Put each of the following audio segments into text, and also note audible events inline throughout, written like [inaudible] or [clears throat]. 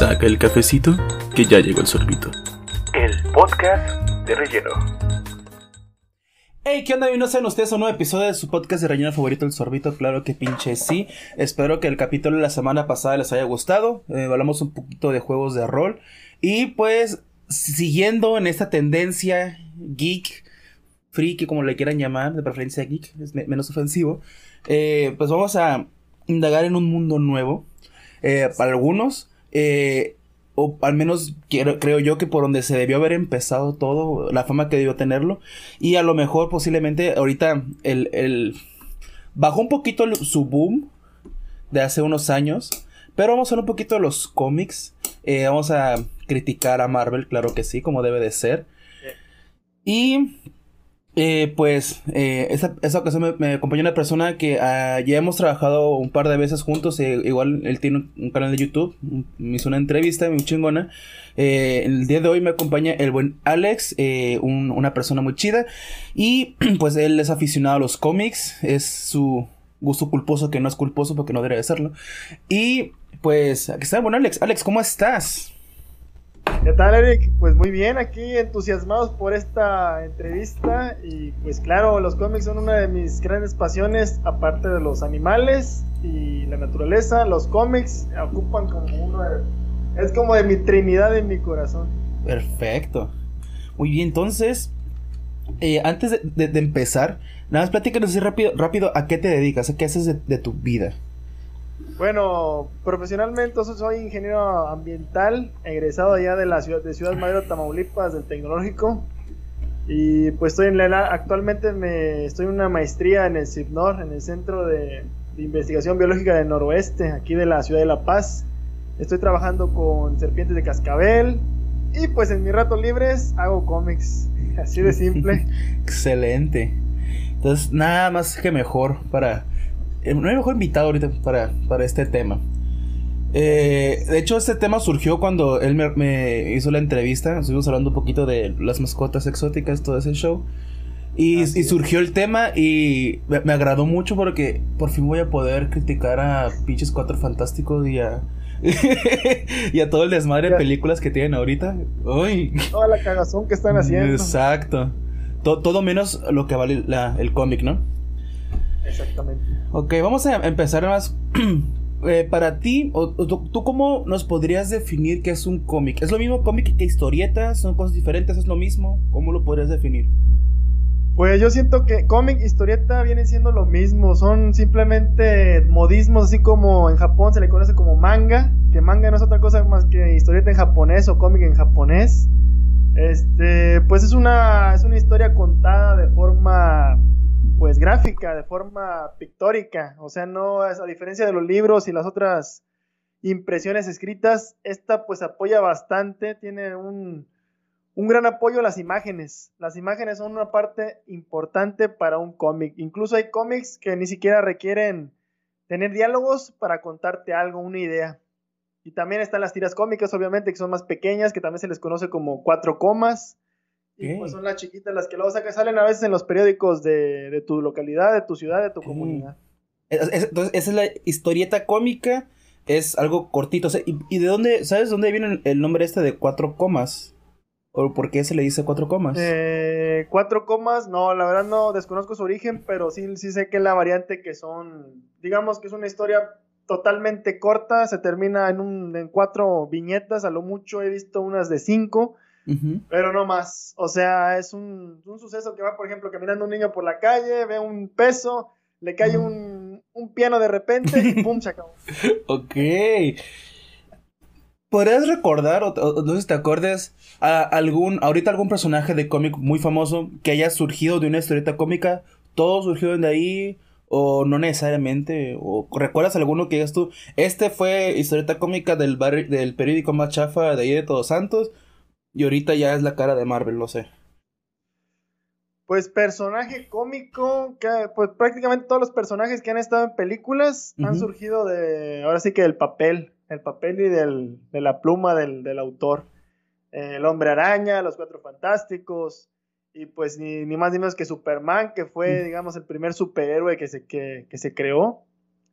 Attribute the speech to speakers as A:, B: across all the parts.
A: Saca el cafecito, que ya llegó el sorbito.
B: El podcast de relleno.
C: Hey, ¿qué onda? ¿No sean ustedes un nuevo episodio de su podcast de relleno favorito, El Sorbito? Claro que pinche sí. Espero que el capítulo de la semana pasada les haya gustado. Eh, hablamos un poquito de juegos de rol. Y pues, siguiendo en esta tendencia geek, freaky, como le quieran llamar, de preferencia geek, es me- menos ofensivo. eh, pues vamos a indagar en un mundo nuevo. Eh, para algunos, eh, o al menos quiero, creo yo que por donde se debió haber empezado todo, la fama que debió tenerlo. Y a lo mejor posiblemente ahorita el, el bajó un poquito el- su boom de hace unos años. Pero vamos a hablar un poquito de los cómics. Eh, vamos a criticar a Marvel, claro que sí, como debe de ser. Y eh, pues eh, esa, esa ocasión me, me acompañó una persona que ah, ya hemos trabajado un par de veces juntos. eh, igual él tiene un, canal de YouTube. Me hizo una entrevista muy chingona. Eh, el día de hoy me acompaña el buen Alex, eh, un- una persona muy chida. Y [clears throat] pues él es aficionado a los cómics. Es su gusto culposo que no es culposo porque no debería serlo. Y pues aquí está, bueno Alex. Alex, ¿cómo estás?
D: ¿Qué tal, Eric? Pues muy bien, aquí entusiasmados por esta entrevista y pues claro, los cómics son una de mis grandes pasiones, aparte de los animales y la naturaleza, los cómics ocupan como uno de... Es como de mi trinidad en mi corazón.
C: Perfecto. Muy bien, entonces, eh, antes de, empezar, nada más platícanos así rápido, rápido a qué te dedicas, a qué haces de tu vida.
D: Bueno, profesionalmente so- soy ingeniero ambiental, egresado ya de la ciudad de Ciudad Madero, Tamaulipas, del Tecnológico. Y pues estoy en la, actualmente me estoy en una maestría en el CIPNOR, en el Centro de, de Investigación Biológica del Noroeste, aquí de la ciudad de La Paz. Estoy trabajando con serpientes de cascabel y pues en mis ratos libres hago cómics, [laughs] así de simple. [laughs]
C: Excelente. Entonces, nada más que mejor para... eh, no hay mejor invitado ahorita para, para este tema. Eh, de hecho, este tema surgió cuando él me, me hizo la entrevista. Estuvimos hablando un poquito de las mascotas exóticas, todo ese show. Y,
D: Así
C: y surgió el tema y me, me agradó mucho porque por fin voy a poder criticar a pinches cuatro fantásticos y a, [laughs] y a todo el desmadre de películas que tienen ahorita. Uy.
D: Toda la cagazón que están haciendo.
C: Exacto. To- todo menos lo que vale la- el cómic, ¿no?
D: Exactamente.
C: Ok, vamos a empezar más. [clears throat] Eh, para ti, o, o tú, ¿tú cómo nos podrías definir qué es un cómic? ¿Es lo mismo cómic que historietas? ¿Son cosas diferentes? ¿Es lo mismo? ¿Cómo lo podrías definir?
D: Pues yo siento que cómic, historieta vienen siendo lo mismo, son simplemente modismos, así como en Japón se le conoce como manga, que manga no es otra cosa más que historieta en japonés o cómic en japonés. Este, pues es una, es una historia contada de forma pues gráfica, de forma pictórica, o sea, no es a diferencia de los libros y las otras impresiones escritas, esta pues apoya bastante, tiene un, un gran apoyo a las imágenes. Las imágenes son una parte importante para un cómic. Incluso hay cómics que ni siquiera requieren tener diálogos para contarte algo, una idea. Y también están las tiras cómicas, obviamente, que son más pequeñas, que también se les conoce como cuatro comas. Y pues son las chiquitas, las que luego sacan, salen a veces en los periódicos de, de tu localidad, de tu ciudad, de tu comunidad.
C: Es- es- Entonces, esa es la historieta cómica. Es algo cortito. o sea, ¿y, y de dónde, sabes dónde viene el- el nombre este de cuatro comas? ¿O por qué se le dice cuatro comas?
D: Eh, cuatro comas, no, la verdad no desconozco su origen, pero sí, sí sé que es la variante que son, digamos que es una historia totalmente corta, se termina en, un, en cuatro viñetas, a lo mucho he visto unas de cinco, Pero no más. O sea, es un, un suceso que va, por ejemplo, caminando un niño por la calle, ve un peso, le cae un, un piano de repente y pum, se acabó. [laughs]
C: Ok. ¿Podrías recordar, o, o- no sé si te acuerdas, a algún, ahorita algún personaje de cómic muy famoso que haya surgido de una historieta cómica? ¿Todo surgió de ahí? ¿O no necesariamente? ¿O recuerdas alguno que digas tú? Este fue historieta cómica del, barri- del periódico más chafa de ahí de Todos Santos. Y ahorita ya es la cara de Marvel, lo sé.
D: Pues personaje cómico, que pues prácticamente todos los personajes que han estado en películas han surgido de, ahora sí que del papel, el papel y del, de la pluma del, del autor. Eh, el hombre araña, los cuatro fantásticos, y pues ni, ni más ni menos que Superman, que fue, digamos, el primer superhéroe que se, que, que se creó.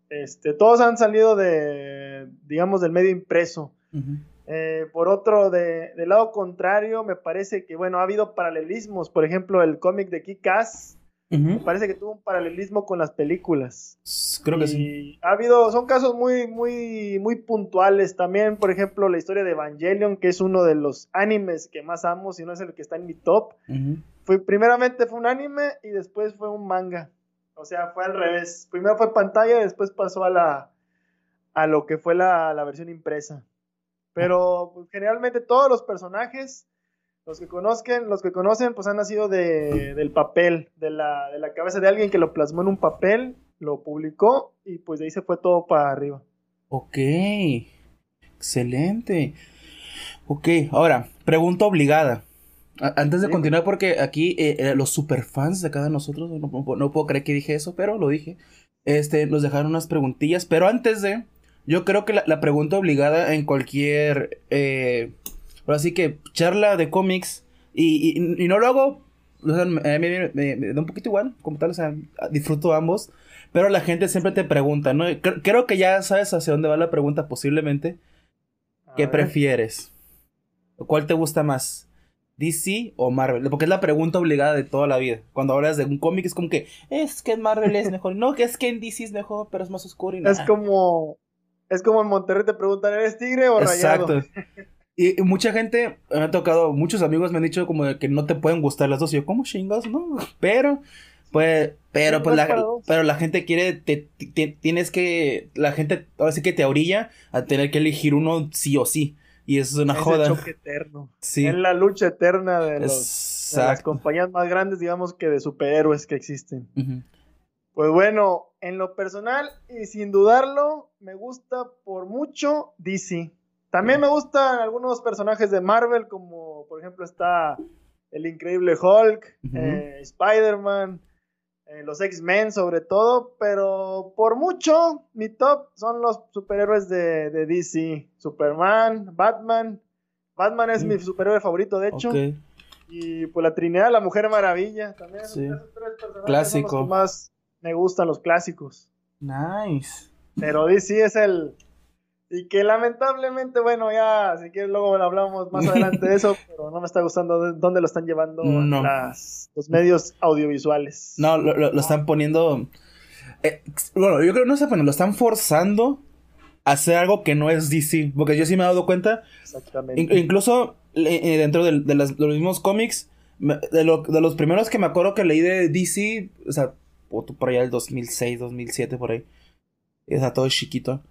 D: Este, todos han salido de, digamos, del medio impreso.
C: Ujú.
D: Eh, por otro, de, del lado contrario, me parece que, bueno, ha habido paralelismos. Por ejemplo, el cómic de Kick-Ass, me parece que tuvo un paralelismo con las películas.
C: Creo que sí.
D: Ha habido, son casos muy, muy, muy puntuales. También, por ejemplo, la historia de Evangelion, que es uno de los animes que más amo, si no es el que está en mi top. Fue, primeramente fue un anime y después fue un manga. O sea, fue al revés. Primero fue pantalla y después pasó a la a lo que fue la, la versión impresa. Pero pues, generalmente todos los personajes, los que conozcan, los que conocen, pues han nacido de, del papel, de la, de la cabeza de alguien que lo plasmó en un papel, lo publicó y pues de ahí se fue todo para arriba.
C: Ok. Excelente. Ok, ahora, pregunta obligada. Antes de
D: Sí.
C: continuar, porque aquí eh, eh, los superfans de cada de nosotros, no, no- no puedo creer que dije eso, pero lo dije. Este, nos dejaron unas preguntillas, pero antes de, yo creo que la, la pregunta obligada en cualquier, eh, ahora sí que charla de cómics, y, y- y no lo hago, o sea, me, me- me- me da un poquito igual, como tal, o sea, disfruto ambos, pero la gente siempre te pregunta, ¿no? Cre- creo que ya sabes hacia dónde va la pregunta posiblemente.
D: A
C: ¿Qué
D: ver.
C: prefieres? ¿Cuál te gusta más? ¿DC o Marvel? Porque es la pregunta obligada de toda la vida. Cuando hablas de un cómic es como que es que en Marvel es mejor. No, que es que en DC es mejor, pero es más oscuro y
D: Es
C: nada.
D: como, es como en Monterrey te preguntan, ¿eres tigre o rayado?
C: Exacto. [laughs] Y, y mucha gente, me ha tocado, muchos amigos me han dicho como de que no te pueden gustar las dos. Y yo, ¿cómo chingados? No, pero, pues, pero, pues,
D: no es
C: la, pero la gente quiere, te, te- tienes que, la gente, ahora sí que te orilla a tener que elegir uno sí o sí. Y eso es una
D: Es el
C: joda.
D: choque eterno.
C: Sí.
D: Es la lucha eterna de, los, de las compañías más grandes, digamos que de superhéroes que existen. Pues bueno, en lo personal y sin dudarlo, me gusta por mucho DC. También me gustan algunos personajes de Marvel, como por ejemplo está el increíble Hulk, eh, Spider-Man, eh, los X-Men sobre todo, pero por mucho mi top son los superhéroes de, de DC. Superman, Batman. Batman es mi superhéroe favorito, de hecho. Y pues la Trinidad, la Mujer Maravilla. También
C: Sí. Clásico.
D: son los que más me gustan los clásicos.
C: Nice.
D: Pero DC es el. Y que lamentablemente, bueno, ya, si quieres, luego hablamos más [laughs] adelante de eso, pero no me está gustando de- dónde lo están llevando
C: No.
D: las, los medios audiovisuales.
C: No, lo, lo- lo están poniendo. eh, bueno, yo creo que no sé, bueno, lo están forzando a hacer algo que no es DC. Porque yo sí me he dado cuenta.
D: Exactamente.
C: in- incluso eh, dentro de, las- de los mismos cómics. De, lo- de los primeros que me acuerdo que leí de DC. O sea, puto, por allá el 2006, 2007, por ahí. O sea, todo chiquito.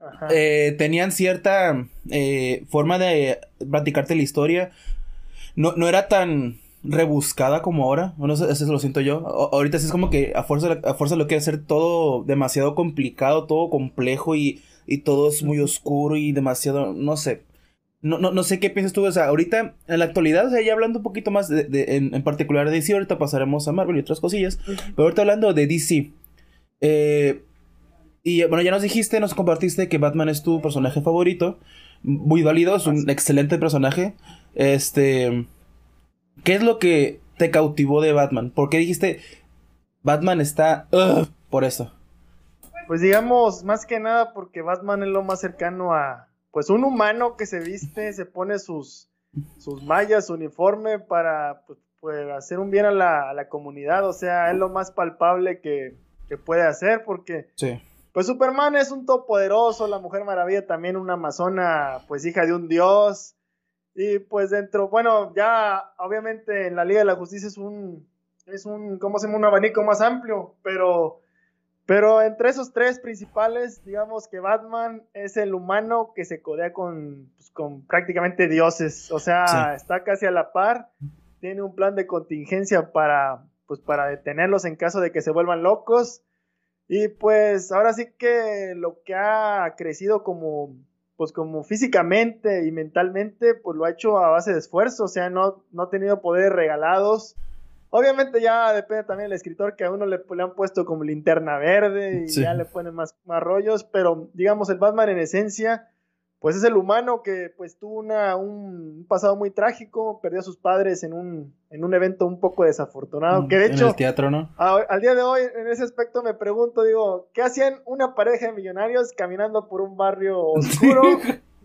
D: Ajá.
C: eh, tenían cierta eh, forma de platicarte la historia. No, no era tan rebuscada como ahora. Bueno, eso, eso lo siento yo. Ahorita sí es como que a fuerza, a fuerza lo quiere hacer todo demasiado complicado, todo complejo y, y todo es muy oscuro y demasiado, no sé. No, no, no sé qué piensas tú. O sea, ahorita, en la actualidad, o sea, ya hablando un poquito más de, de- en, en particular de DC, ahorita pasaremos a Marvel y otras cosillas. Pero ahorita hablando de DC. Eh, y bueno, ya nos dijiste, nos compartiste que Batman es tu personaje favorito. Muy válido, es un excelente personaje. Este. ¿Qué es lo que te cautivó de Batman? ¿Por qué dijiste Batman está. Por eso.
D: Pues digamos, más que nada porque Batman es lo más cercano a, pues un humano que se viste, se pone sus, sus mallas, su uniforme para pues, pues, hacer un bien a la, a la comunidad, o sea, es lo más palpable que, que puede hacer porque
C: Sí.
D: pues Superman es un todopoderoso, la Mujer Maravilla también una amazona, pues hija de un dios. Y pues dentro, bueno, ya obviamente en la Liga de la Justicia es un, es un, ¿cómo se llama? Un abanico más amplio, pero, pero entre esos tres principales, digamos que Batman es el humano que se codea con, pues, con prácticamente dioses, o sea,
C: Sí.
D: está casi a la par, tiene un plan de contingencia para, pues para detenerlos en caso de que se vuelvan locos. Y pues ahora sí que lo que ha crecido como, pues como físicamente y mentalmente, pues lo ha hecho a base de esfuerzo, o sea, no, no ha tenido poderes regalados. Obviamente ya depende también del escritor, que a uno le, le han puesto como linterna verde y
C: Sí.
D: ya le ponen más, más rollos, pero digamos el Batman en esencia, pues es el humano que pues tuvo una, un, un pasado muy trágico, perdió a sus padres en un, en un evento un poco desafortunado, que de
C: en
D: hecho...
C: el teatro, ¿no?
D: A- al día de hoy, en ese aspecto, me pregunto, digo, ¿qué hacían una pareja de millonarios caminando por un barrio [laughs] oscuro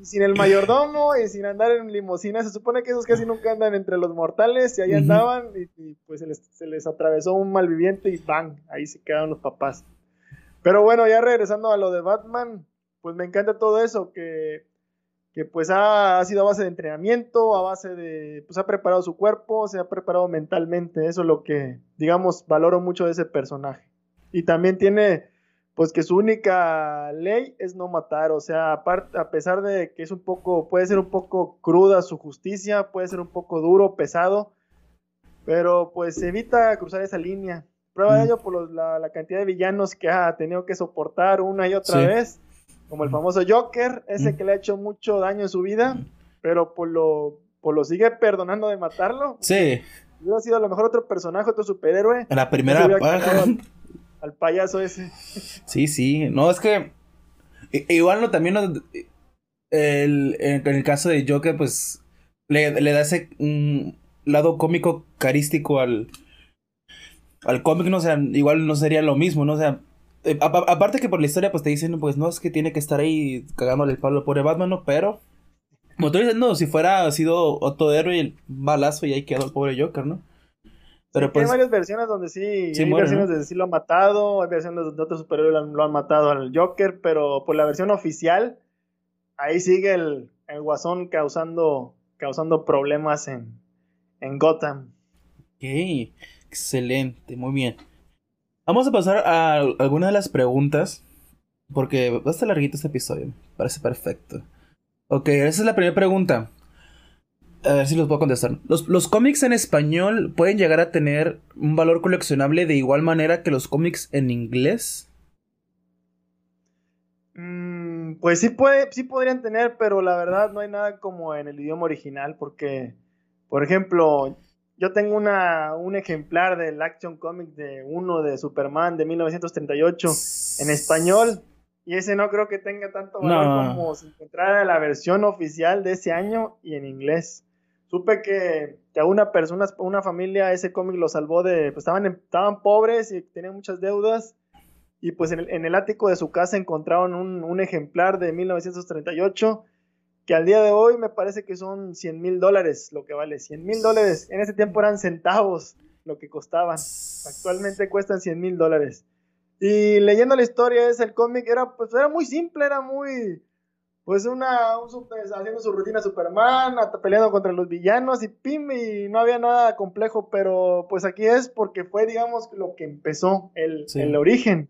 D: sin el mayordomo y sin andar en limosina. Se supone que esos casi nunca andan entre los mortales y ahí andaban y, pues se les, se les, atravesó un malviviente y ¡bang! Ahí se quedaron los papás. Pero bueno, ya regresando a lo de Batman, pues me encanta todo eso, que, que pues ha, ha, sido a base de entrenamiento, a base de, pues ha preparado su cuerpo, se ha preparado mentalmente. Eso es lo que, digamos, valoro mucho de ese personaje. Y también tiene pues que su única ley es no matar, o sea, a pesar de que es un poco, puede ser un poco cruda su justicia, puede ser un poco duro, pesado, pero pues evita cruzar esa línea. Prueba de mm. ello por la, cantidad de villanos que ha tenido que soportar una y otra vez, como el mm. famoso Joker, ese mm. que le ha hecho mucho daño en su vida, pero por lo, por lo sigue perdonando de matarlo.
C: Sí.
D: Hubiera sido a lo mejor otro personaje, otro superhéroe.
C: En la primera [laughs]
D: al payaso ese.
C: Sí, sí. No, es que. Igual no también. el, en el caso de Joker, pues. Le, da ese lado cómico carístico al. Al cómic, no sea, igual no sería lo mismo, ¿no? O sea. Eh, aparte que por la historia, pues te dicen, pues no, es que tiene que estar ahí cagándole el palo al pobre Batman, ¿no? Pero. Como tú dices, no, si fuera sido otro héroe, el balazo y ahí quedó el pobre Joker, ¿no?
D: Pero pues, hay varias versiones donde sí, hay versiones donde sí lo han matado, hay versiones donde otros superhéroes lo han, matado al Joker, pero por la versión oficial, ahí sigue el, el guasón causando, causando problemas en, en Gotham.
C: Ok, excelente, muy bien. Vamos a pasar a algunas de las preguntas, porque va a estar larguito este episodio, parece perfecto. Ok, esa es la primera pregunta. A ver si los puedo contestar. ¿Los, cómics en español pueden llegar a tener un valor coleccionable de igual manera que los cómics en inglés?
D: Mm, pues sí, puede, sí podrían tener, pero la verdad no hay nada como en el idioma original, porque, por ejemplo, yo tengo una, un ejemplar del Action Comic de uno de Superman de 1938 en español. Y ese no creo que tenga tanto valor como si encontrara la versión oficial de ese año y en inglés supe que, a una persona, una familia, ese cómic lo salvó de, pues estaban, estaban pobres y tenían muchas deudas. Y pues en el, ático de su casa encontraron un, ejemplar de 1938 que al día de hoy me parece que son 100 mil dólares lo que vale. 100 mil dólares. En ese tiempo eran centavos lo que costaban. Actualmente cuestan 100 mil dólares. Y leyendo la historia es el cómic era pues era muy simple, era muy pues una, un super, haciendo su rutina Superman, peleando contra los villanos y pim, y no había nada complejo, pero pues aquí es porque fue, digamos, lo que empezó, el, el origen.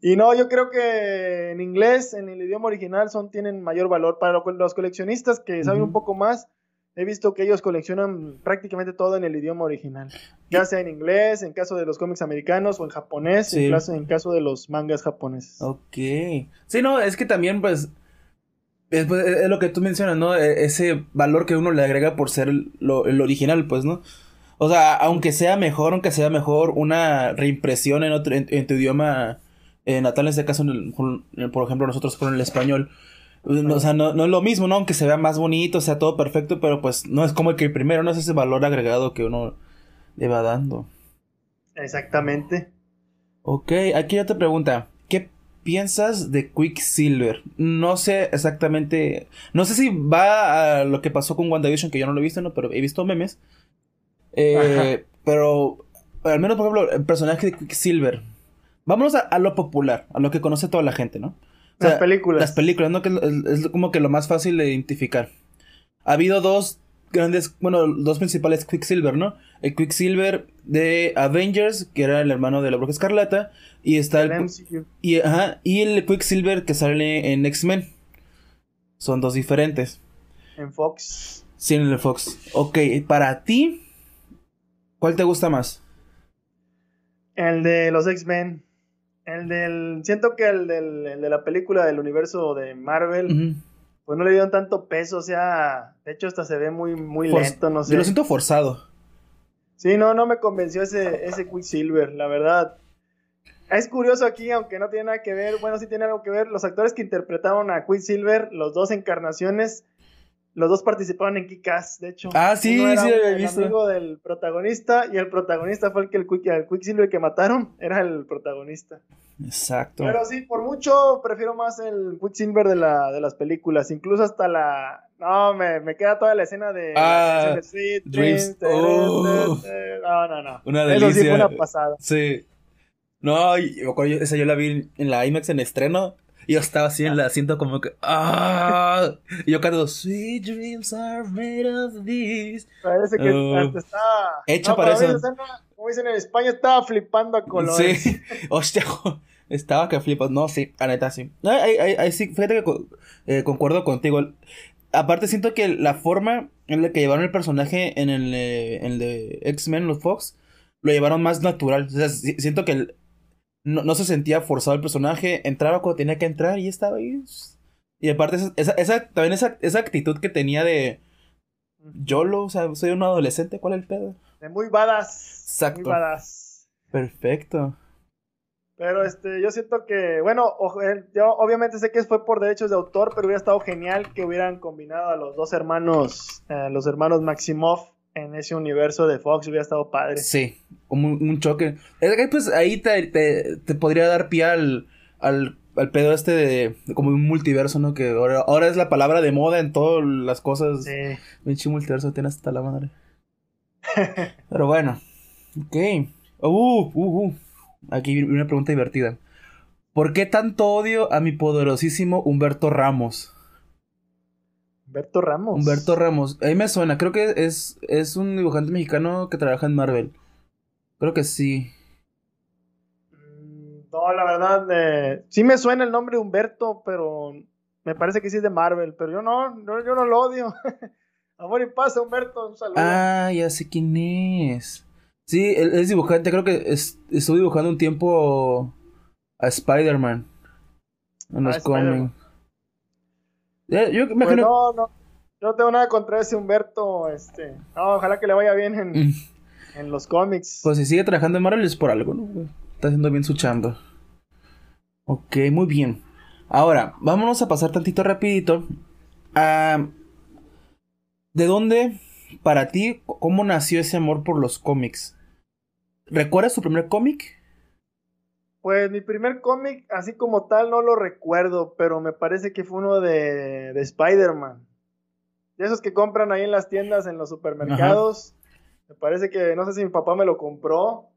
D: Y no, yo creo que en inglés, en el idioma original, son, tienen mayor valor. Para los coleccionistas que saben un poco más, he visto que ellos coleccionan prácticamente todo en el idioma original. Ya sea en inglés, en caso de los cómics americanos, o en japonés, en, caso, en caso de los mangas japoneses.
C: Ok. Sí, no, es que también, pues es, es, lo que tú mencionas, ¿no? E, ese valor que uno le agrega por ser lo, el original, pues, ¿no? O sea, aunque sea mejor, aunque sea mejor una reimpresión en, otro, en, tu idioma eh, natal, en este caso, por ejemplo, nosotros con el español. o sea, no, no, es lo mismo, ¿no? Aunque se vea más bonito, sea todo perfecto, pero pues no es como el que primero, no es ese valor agregado que uno le va dando.
D: Exactamente.
C: Ok, aquí otra pregunta. ¿Qué piensas de Quicksilver? No sé exactamente. No sé si va a lo que pasó con WandaVision, que yo no lo he visto, ¿no? Pero he visto memes. Eh, pero, al menos, por ejemplo, el personaje de Quicksilver. Vámonos a, lo popular, a lo que conoce toda la gente, ¿no?
D: las películas.
C: Las películas, ¿no? Que es, como que lo más fácil de identificar. Ha habido dos grandes, bueno, dos principales Quicksilver, ¿no? El Quicksilver de Avengers, que era el hermano de la Bruja Escarlata, y está el, y, ajá, y el Quicksilver que sale en X-Men. Son dos diferentes.
D: En Fox.
C: Sí, en el Fox. Ok, para ti, ¿cuál te gusta más?
D: El de los X-Men. El del. Siento que el, del, el de la película del universo de Marvel pues no le dieron tanto peso, o sea, de hecho hasta se ve muy, muy lento, no sé.
C: Yo lo siento forzado.
D: Sí, no, no me convenció ese, ese Quicksilver, la verdad. Es curioso aquí, aunque no tiene nada que ver, bueno, sí tiene algo que ver, los actores que interpretaron a Quicksilver, los dos encarnaciones, los dos participaron en Kick-Ass, de hecho.
C: Ah, sí, sí,
D: había visto. El amigo del protagonista, y el protagonista fue el que el, Quick, el Quicksilver que mataron, era el protagonista.
C: Exacto.
D: Pero sí, por mucho prefiero más el Quicksilver de, la, de las películas. Incluso hasta la. No, me, me queda toda la escena de.
C: Ah,
D: de
C: Dreams.
D: Dreams,
C: Oh.
D: No, no, no.
C: Una
D: Eso sí
C: delicia.
D: fue una pasada.
C: Sí. No, yo- esa yo la vi en la IMAX en estreno. Y yo estaba así en el asiento como que. ¡Ah! Y yo cantando Sweet dreams are made of this.
D: Parece que
C: Oh.
D: hasta.
C: Hecha
D: no,
C: para eso.
D: como dicen en España, estaba flipando a colores.
C: Sí. [laughs] Hostia, [laughs] estaba que flipas. No, sí, la neta sí. Ahí, ahí- ahí sí, fíjate que eh, concuerdo contigo. Aparte, siento que la forma en la que llevaron el personaje en el, eh, en el de X-Men, los Fox, lo llevaron más natural. O sea, si- siento que el- no, no se sentía forzado el personaje, entraba cuando tenía que entrar y estaba ahí. Y aparte, esa, esa, también esa, esa actitud que tenía de YOLO, o sea, soy un adolescente, ¿cuál es el pedo?
D: De muy badass.
C: Exacto.
D: Muy badass.
C: Perfecto.
D: Pero este, yo siento que, bueno, yo obviamente sé que fue por derechos de autor, pero hubiera estado genial que hubieran combinado a los dos hermanos, eh, los hermanos Maximoff en ese universo de Fox, hubiera estado padre.
C: Sí, como un, un choque. Es que, pues ahí te, te, te podría dar pie al, al, al pedo este de, de como un multiverso, ¿no? Que ahora, ahora es la palabra de moda en todas las cosas.
D: Sí.
C: Pinche multiverso tiene hasta la madre. [laughs] Pero bueno, ok. Uh, uh, uh. Aquí viene una pregunta divertida. ¿Por qué tanto odio a mi poderosísimo Humberto Ramos?
D: Humberto Ramos.
C: Humberto Ramos, ahí me suena, creo que es, es un dibujante mexicano que trabaja en Marvel. Creo que sí.
D: Mm, No, la verdad, eh, sí me suena el nombre Humberto, pero me parece que sí es de Marvel, pero yo no, yo no lo odio. [laughs] Amor y paz, Humberto, un saludo.
C: Ah, ya sé quién es. Sí, él es dibujante, creo que es- estuvo dibujando un tiempo a Spider-Man. En los
D: Ah,
C: cómics. Ya, yo
D: Pues no, no, yo no tengo nada contra ese Humberto, este, no, ojalá que le vaya bien en,
C: Mm,
D: en los cómics.
C: Pues si sigue trabajando en Marvel es por algo, ¿no? Está haciendo bien su chamba. Ok, muy bien. Ahora, vámonos a pasar tantito rapidito. a- ¿De dónde, para ti, cómo nació ese amor por los cómics? ¿Recuerdas tu primer cómic?
D: Pues mi primer cómic, así como tal, no lo recuerdo, pero me parece que fue uno de, de Spider-Man. De esos que compran ahí en las tiendas, en los supermercados. Me parece que, no sé si mi papá me lo compró,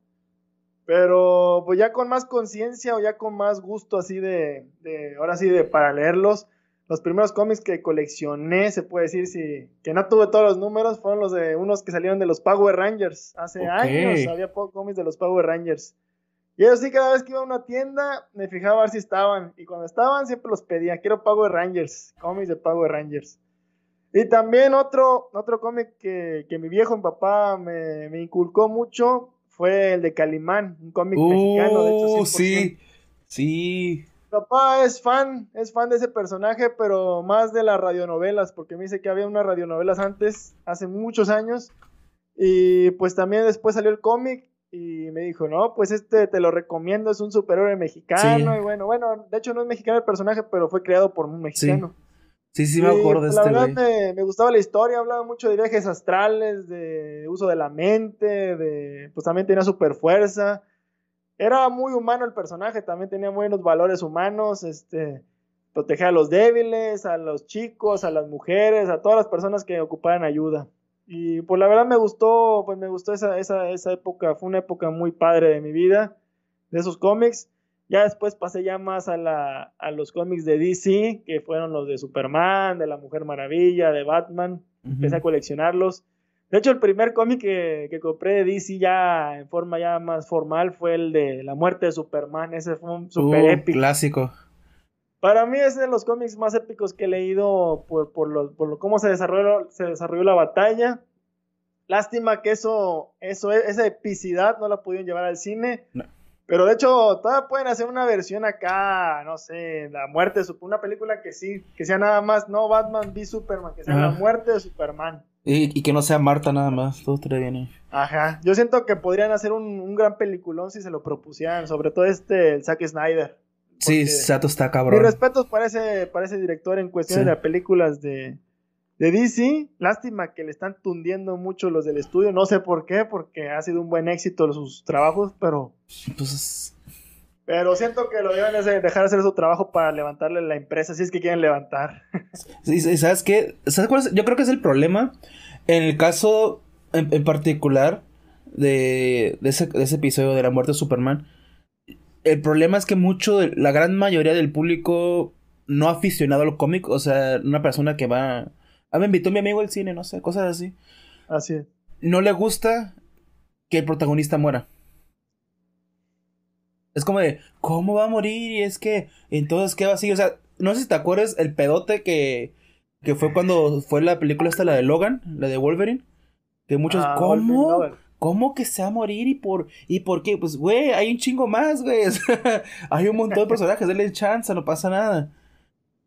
D: pero pues ya con más conciencia o ya con más gusto así de, de, ahora sí, de para leerlos. Los primeros cómics que coleccioné, se puede decir, sí, que no tuve todos los números, fueron los de unos que salieron de los Power Rangers. Hace años había cómics de los Power Rangers. Y eso sí, cada vez que iba a una tienda, me fijaba a ver si estaban. Y cuando estaban, siempre los pedía. Quiero Power Rangers, cómics de Power Rangers. Y también otro, otro cómic que, que mi viejo, mi papá, me, me inculcó mucho fue el de Calimán, un cómic mexicano, de hecho.
C: Uh,
D: 100%.
C: sí. Sí.
D: Mi papá es fan, es fan de ese personaje, pero más de las radionovelas, porque me dice que había unas radionovelas antes, hace muchos años, y pues también después salió el cómic y me dijo, no, pues este te lo recomiendo, es un superhéroe mexicano,
C: Sí.
D: y bueno, bueno, de hecho no es mexicano el personaje, pero fue creado por un mexicano.
C: Sí, sí, me
D: Y,
C: acuerdo de
D: pues, la
C: este
D: verdad
C: güey.
D: me, me gustaba la historia, hablaba mucho de viajes astrales, de uso de la mente, de pues también tenía super fuerza. Era muy humano el personaje, también tenía buenos valores humanos, este proteger a los débiles, a los chicos, a las mujeres, a todas las personas que ocuparan ayuda. Y pues la verdad me gustó, pues me gustó esa, esa, esa época, fue una época muy padre de mi vida, de esos cómics. Ya después pasé ya más a, la, a los cómics de DC, que fueron los de Superman, de la Mujer Maravilla, de Batman. Empecé a coleccionarlos. De hecho, el primer cómic que, que compré de DC ya en forma ya más formal fue el de La muerte de Superman. Ese fue un super
C: Uh,
D: épico.
C: Clásico.
D: Para mí es de los cómics más épicos que he leído por, por, lo, por lo- cómo se desarrolló, se desarrolló la batalla. Lástima que eso, eso, esa epicidad no la pudieron llevar al cine.
C: No.
D: Pero de hecho, todavía pueden hacer una versión acá, no sé, la muerte de Superman, una película que sí, que sea nada más, no Batman v Superman, que sea la
C: Ajá.
D: muerte de Superman.
C: Y, y que no sea Marta nada más, todo estaría bien. ahí.
D: Ajá, yo siento que podrían hacer un, un gran peliculón si se lo propusieran, sobre todo este, el Zack Snyder.
C: Sí, Sato está
D: Mis
C: cabrón.
D: respetos para ese, para ese director en cuestiones
C: Sí.
D: de películas de, de DC. Lástima que le están tundiendo mucho los del estudio. No sé por qué, porque ha sido un buen éxito sus trabajos, pero,
C: Pues,
D: Pero siento que lo deben hacer- dejar hacer su trabajo para levantarle la empresa, si es que quieren levantar.
C: Sí, sí, ¿Sabes qué? ¿Sabes cuál es? Yo creo que es el problema. En el caso en, en particular de, de ese, de ese episodio de la muerte de Superman. El problema es que mucho, de- la gran mayoría del público no aficionado al cómic, o sea, una persona que va. Ah, me invitó mi amigo al cine, no sé, cosas así.
D: Así es.
C: No le gusta que el protagonista muera. Es como de, ¿cómo va a morir? Y es que, entonces, ¿qué va a seguir? O sea, no sé si te acuerdas el pedote que, que fue cuando fue la película esta, la de Logan, la de Wolverine. Que muchos,
D: Ah,
C: ¿cómo?
D: Wolverine.
C: ¿Cómo que se va a morir? ¿Y por, y por qué? Pues, güey, hay un chingo más, güey. [laughs] Hay un montón de personajes, denle chance, no pasa nada.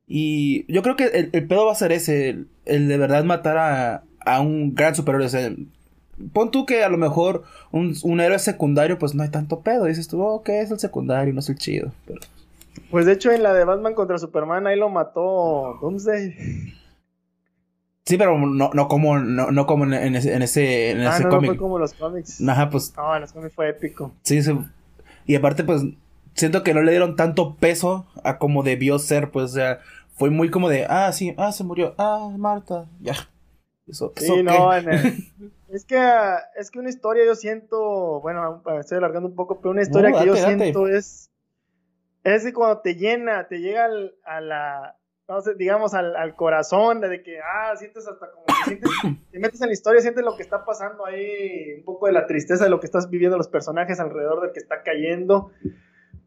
C: Y yo creo que el, pedo va a ser ese, el, de verdad matar a, a un gran superhéroe. O sea, pon tú que a lo mejor un, un héroe secundario, pues no hay tanto pedo. Dices tú, ok, es el secundario, no es el chido.
D: Pues de hecho en la de Batman contra Superman ahí lo mató Doomsday.
C: Sí, pero no, no como, no, no como en, en ese, en ese, en
D: Ah,
C: ese
D: no, no
C: cómic.
D: fue como los cómics.
C: Ajá, pues
D: No, en los cómics fue épico.
C: Sí, sí. Y aparte, pues, siento que no le dieron tanto peso a como debió ser, pues, o sea, fue muy como de, ah, sí, ah, se murió, ah, Marta, ya. Eso,
D: Sí, no, en el- [laughs] es que es que una historia yo siento, bueno, me estoy alargando un poco, pero una historia
C: No,
D: que yo
C: date,
D: siento es es de cuando te llena, te llega al- a la no sé, digamos al, al corazón de que ah, sientes hasta como que sientes, [coughs] te metes en la historia, sientes lo que está pasando ahí, un poco de la tristeza de lo que estás viviendo los personajes alrededor del que está cayendo.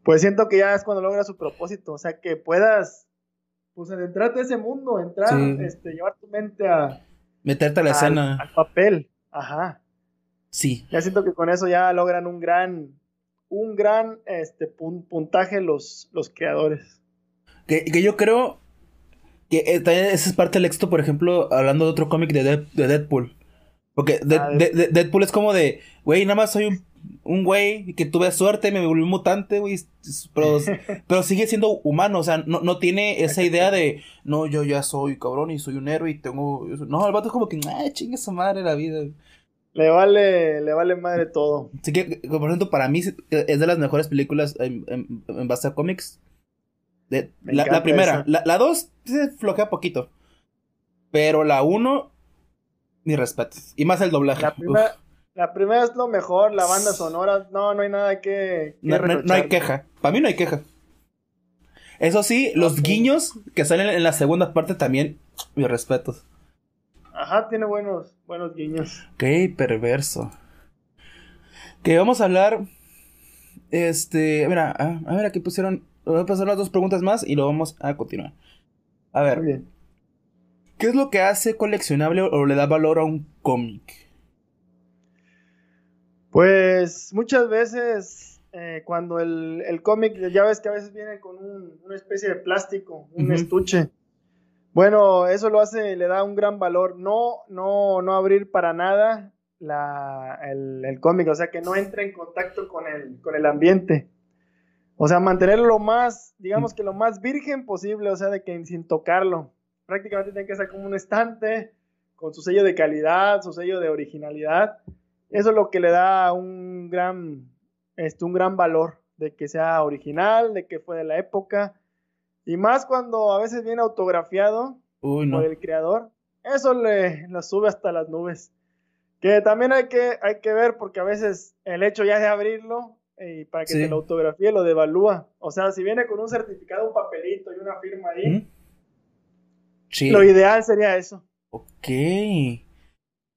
D: Pues siento que ya es cuando logra su propósito, o sea, que puedas pues adentrarte a ese mundo, entrar,
C: Sí.
D: este, llevar tu mente a
C: Meterte a la
D: al-
C: escena.
D: al papel. Ajá.
C: Sí.
D: Ya siento que con eso ya logran un gran, un gran este, pun- puntaje los, los creadores.
C: Que, que yo creo que eh, también esa es parte del éxito, por ejemplo, hablando de otro cómic de, de Deadpool. Porque de-
D: Ah,
C: de- de- Deadpool es como de, güey, nada más soy un, un güey que tuve suerte, me volví un mutante, güey, pero, [laughs] pero sigue siendo humano, o sea, no, no tiene esa idea de, no, yo ya soy cabrón y soy un héroe y tengo... No, el vato es como que, ah, chingue su madre la vida.
D: Le vale, le vale madre todo.
C: Así que, que, por ejemplo, para mí es de las mejores películas en, en- en base a cómics. De- la, primera,
D: esa.
C: la, la dos se flojea poquito. Pero la uno, mi respeto. Y más el doblaje.
D: La primera, la primera es lo mejor, la banda sonora, no, no hay nada que, que
C: no, no- no hay queja. Para mí no hay queja. Eso sí, los guiños que salen en la segunda parte también, mis respetos.
D: Ajá, tiene buenos, buenos guiños.
C: Qué perverso. Que vamos a hablar. Este. Mira, a, a ver, aquí pusieron. Voy a pasar las dos preguntas más y lo vamos a continuar. A ver,
D: Muy bien.
C: ¿qué es lo que hace coleccionable o le da valor a un cómic?
D: Pues muchas veces eh, cuando el, el cómic, ya ves que a veces viene con un- una especie de plástico, un estuche. Bueno, eso lo hace, le da un gran valor. No, no, no abrir para nada la, el, el cómic, o sea que no entre en contacto con el, con el ambiente. O sea, mantenerlo lo más, digamos que lo más virgen posible, o sea, de que sin tocarlo. Prácticamente tiene que ser como un estante con su sello de calidad, su sello de originalidad. Eso es lo que le da un gran, este, un gran valor de que sea original, de que fue de la época. Y más cuando a veces viene autografiado
C: Uy, no.
D: por el creador, eso le lo sube hasta las nubes. Que también hay que, hay que ver porque a veces el hecho ya de abrirlo para que
C: Sí.
D: se lo autografíe lo devalúa. O sea, si viene con un certificado, un papelito y una firma ahí,
C: ¿Mm? Sí.
D: lo ideal sería eso.
C: Ok.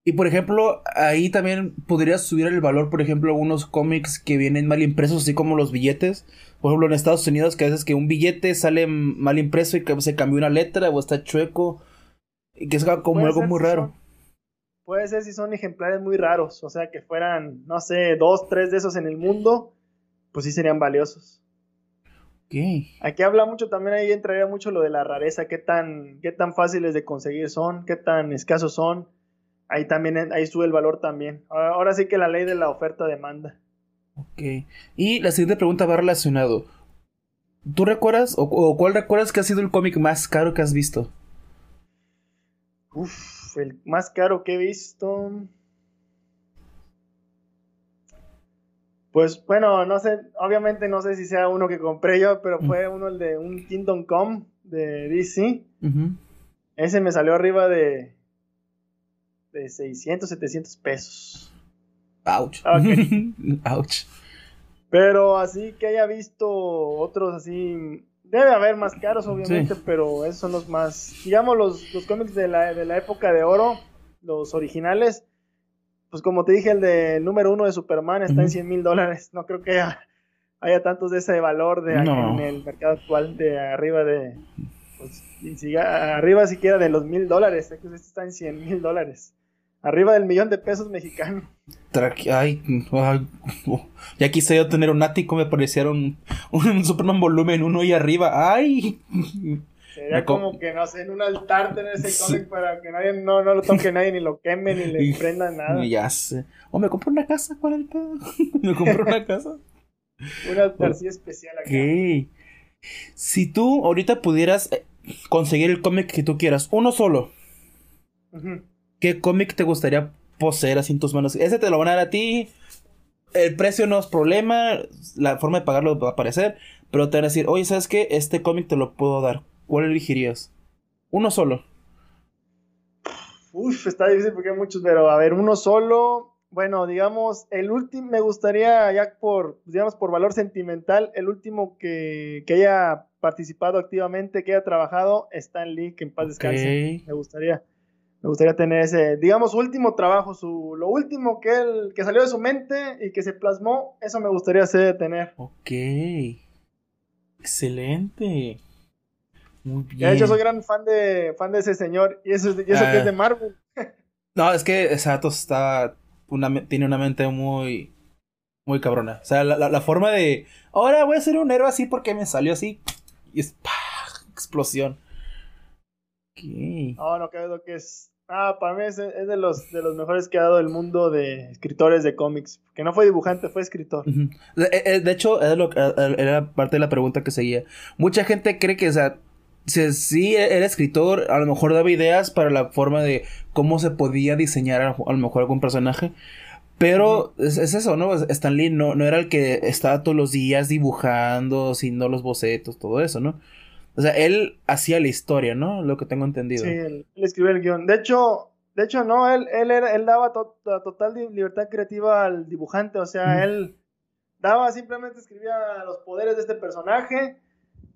C: Y por ejemplo, ahí también podrías subir el valor, por ejemplo, algunos cómics que vienen mal impresos, así como los billetes. Por ejemplo, en Estados Unidos, que a veces que un billete sale mal impreso y que se cambió una letra o está chueco. Y que es como algo muy raro.
D: Puede ser si son ejemplares muy raros, o sea, que fueran, no sé, dos, tres de esos en el mundo, pues sí serían valiosos.
C: Ok.
D: Aquí habla mucho, también ahí entraría mucho lo de la rareza, qué tan, qué tan fáciles de conseguir son, qué tan escasos son. Ahí también, ahí sube el valor también. Ahora, ahora sí que la ley de la oferta-demanda.
C: Ok. Y la siguiente pregunta va relacionado. ¿Tú recuerdas o, o cuál recuerdas que ha sido el cómic más caro que has visto?
D: Uf, el más caro que he visto. Pues bueno, no sé, obviamente no sé si sea uno que compré yo, pero fue uno el de un Kingdom Come de DC. Ese me salió arriba de de 600, 700 pesos.
C: Ouch.
D: Ah, [laughs]
C: Ouch.
D: Pero así que haya visto otros así, debe haber más caros obviamente,
C: Sí.
D: pero esos son los más, digamos los, los cómics de la, de la época de oro, los originales, pues como te dije, el de número uno de Superman está en
C: Ujú.
D: 100 mil dólares, no creo que haya, haya tantos de ese valor de
C: No.
D: en el mercado actual de arriba de, pues, y si- arriba siquiera de los mil dólares, este está en 100 mil dólares, arriba del millón de pesos mexicanos.
C: Tra- Ay, ay, ya quise yo tener un ático, me parecieron un Superman volumen 1 y arriba. Ay.
D: Sería como que, no sé, en un altar tener ese cómic para que nadie, no, no lo toque nadie, ni lo queme, ni le prenda nada.
C: Ya sé. O me compro una casa, ¿cuál el pedo? [laughs] me compro una casa.
D: Un altar así especial acá.
C: Si tú ahorita pudieras eh, conseguir el cómic que tú quieras, uno solo,
D: Ujú.
C: ¿Qué cómic te gustaría poseer así en tus manos? Ese te lo van a dar a ti. El precio no es problema, la forma de pagarlo va a aparecer, pero te van a decir, oye, ¿sabes qué? Este cómic te lo puedo dar. ¿Cuál elegirías? Uno solo.
D: Uf, está difícil porque hay muchos, pero a ver, uno solo. Bueno, digamos, el último, me gustaría, ya por, digamos, por valor sentimental, el último que, que haya participado activamente, que haya trabajado, Stan Lee, que en paz descanse.
C: Ok.
D: Me gustaría, me gustaría tener ese, digamos, último trabajo, su, lo último que él, que salió de su mente y que se plasmó, eso me gustaría hacer, tener.
C: Ok. Excelente. Muy
D: De
C: bien.
D: hecho, soy gran fan de, fan de ese señor, y eso, es- y eso
C: Ah.
D: que es de Marvel. [laughs]
C: No, es que Satos está. Una, tiene una mente muy. Muy cabrona. O sea, la, la- la forma de. Ahora voy a ser un héroe así porque me salió así. Y es. ¡pah! Explosión. Ok.
D: No, no creo que es. Ah, para mí es, es de los de los mejores que ha dado el mundo de escritores de cómics. Que no fue dibujante, fue escritor.
C: De, eh, de hecho, es lo eh, era parte de la pregunta que seguía. Mucha gente cree que, o sea, si sí era escritor, a lo mejor daba ideas para la forma de cómo se podía diseñar a, a lo mejor algún personaje. Pero es, es eso, ¿no? Stan Lee no, no era el que estaba todos los días dibujando, haciendo los bocetos, todo eso, ¿no? O sea, él hacía la historia, ¿no? Lo que tengo entendido.
D: Sí, él, él escribió el guion. De hecho, de hecho no, él, él, era, él daba to- to- total libertad creativa al dibujante. O sea,
C: Mm.
D: él daba, simplemente escribía los poderes de este personaje.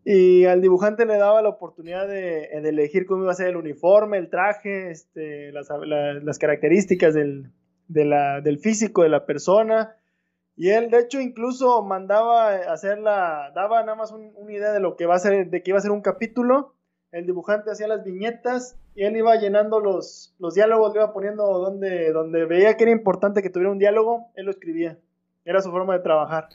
D: Y al dibujante le daba la oportunidad de, de elegir cómo iba a ser el uniforme, el traje, este, las, la- las características del, de la- del físico de la persona. Y él, de hecho, incluso mandaba hacer la, daba nada más un- una idea de lo que va a ser, de que iba a ser un capítulo. El dibujante hacía las viñetas y él iba llenando los, los diálogos, le iba poniendo donde, donde veía que era importante que tuviera un diálogo, él lo escribía. Era su forma de trabajar.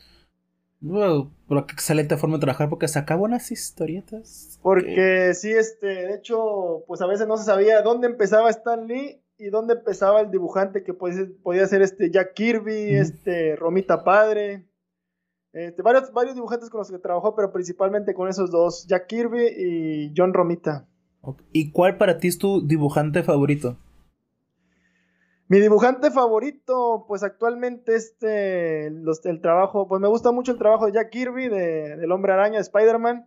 C: Bueno, pero qué excelente forma de trabajar porque sacaba unas historietas.
D: Porque sí, este, de hecho, pues a veces no se sabía dónde empezaba Stan Lee y dónde empezaba el dibujante que podía, ser- podía ser este Jack Kirby, este Romita Padre, este, varios, varios dibujantes con los que trabajó, pero principalmente con esos dos, Jack Kirby y John Romita.
C: ¿Y cuál para ti es tu dibujante favorito?
D: Mi dibujante favorito, pues actualmente este, los, el trabajo, pues me gusta mucho el trabajo de Jack Kirby, de, del Hombre Araña, de Spider-Man.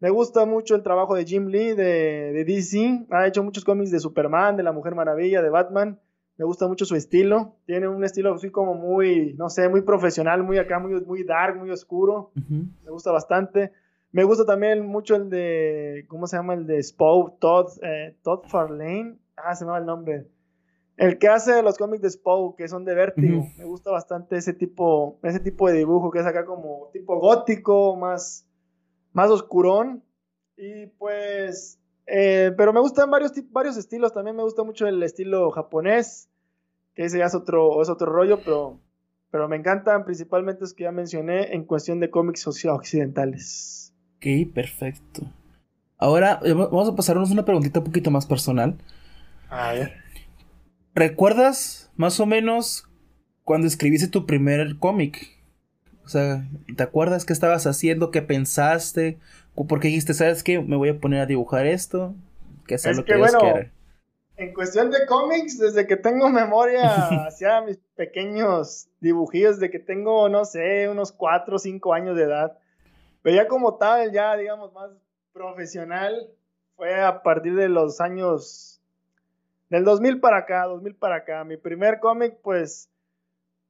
D: Me gusta mucho el trabajo de Jim Lee, de, de DC. Ha hecho muchos cómics de Superman, de la Mujer Maravilla, de Batman. Me gusta mucho su estilo. Tiene un estilo así como muy, no sé, muy profesional, muy acá, muy, muy dark, muy oscuro. Me gusta bastante. Me gusta también mucho el de, ¿cómo se llama? El de Spow, Todd, eh, Todd Farlane. Ah, se me va el nombre. El que hace los cómics de Spow, que son de Vértigo. Me gusta bastante ese tipo, ese tipo de dibujo que es acá como tipo gótico, más, más oscurón. Y pues, eh, pero me gustan varios, varios estilos. También me gusta mucho el estilo japonés, que ese ya es otro, es otro rollo, pero, pero me encantan principalmente los que ya mencioné en cuestión de cómics occidentales.
C: Ok, perfecto. Ahora eh, va- vamos a pasarnos una preguntita un poquito más personal.
D: A ver.
C: ¿Recuerdas más o menos cuando escribiste tu primer cómic? O sea, ¿te acuerdas qué estabas haciendo? ¿Qué pensaste? ¿Por qué dijiste, sabes qué? Me voy a poner a dibujar esto. Que sea
D: Es
C: lo
D: que,
C: que Dios
D: bueno,
C: quiera.
D: En cuestión de cómics, desde que tengo memoria, [laughs] hacía mis pequeños dibujillos de que tengo, no sé, unos 4 o 5 años de edad. Pero ya como tal, ya digamos más profesional, fue a partir de los años del 2000 para acá, 2000 para acá. Mi primer cómic, pues,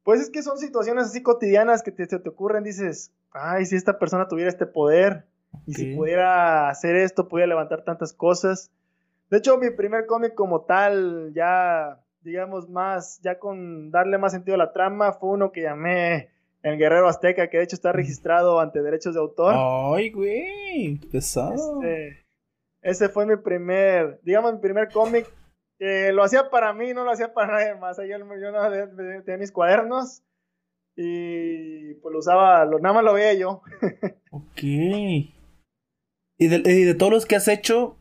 D: pues es que son situaciones así cotidianas que te, te ocurren, dices, ay, si esta persona tuviera este poder, y si pudiera hacer esto, pudiera levantar tantas cosas. De hecho, mi primer cómic como tal, ya, digamos, más, ya con darle más sentido a la trama, fue uno que llamé El Guerrero Azteca, que de hecho está registrado ante derechos de autor.
C: Ay, güey, pesado.
D: Este, ese fue mi primer, digamos, mi primer cómic. Lo hacía para mí, no lo hacía para nadie más. Yo, yo no tenía mis cuadernos y pues lo usaba, lo, nada más lo veía yo. [laughs]
C: ok. Y de, y de todos los que has hecho,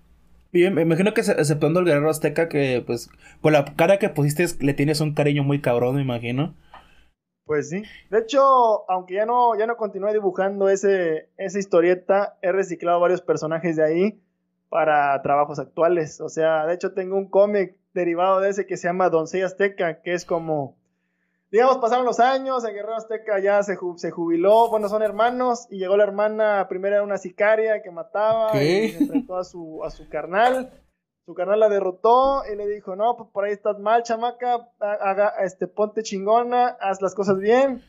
C: me imagino que exceptuando el guerrero azteca, que pues con la cara que pusiste le tienes un cariño muy cabrón, me imagino.
D: Pues sí. De hecho, aunque ya no, ya no continué dibujando ese, esa historieta, he reciclado varios personajes de ahí para trabajos actuales. O sea, de hecho tengo un cómic derivado de ese que se llama Doncella Azteca, que es como digamos, pasaron los años, el guerrero azteca ya se, se, jubiló, bueno, son hermanos, y llegó la hermana, primero era una sicaria que mataba, y enfrentó a su, a su carnal, su carnal la derrotó, y le dijo, no, pues por ahí estás mal, chamaca, haga, este, ponte chingona, haz las cosas bien,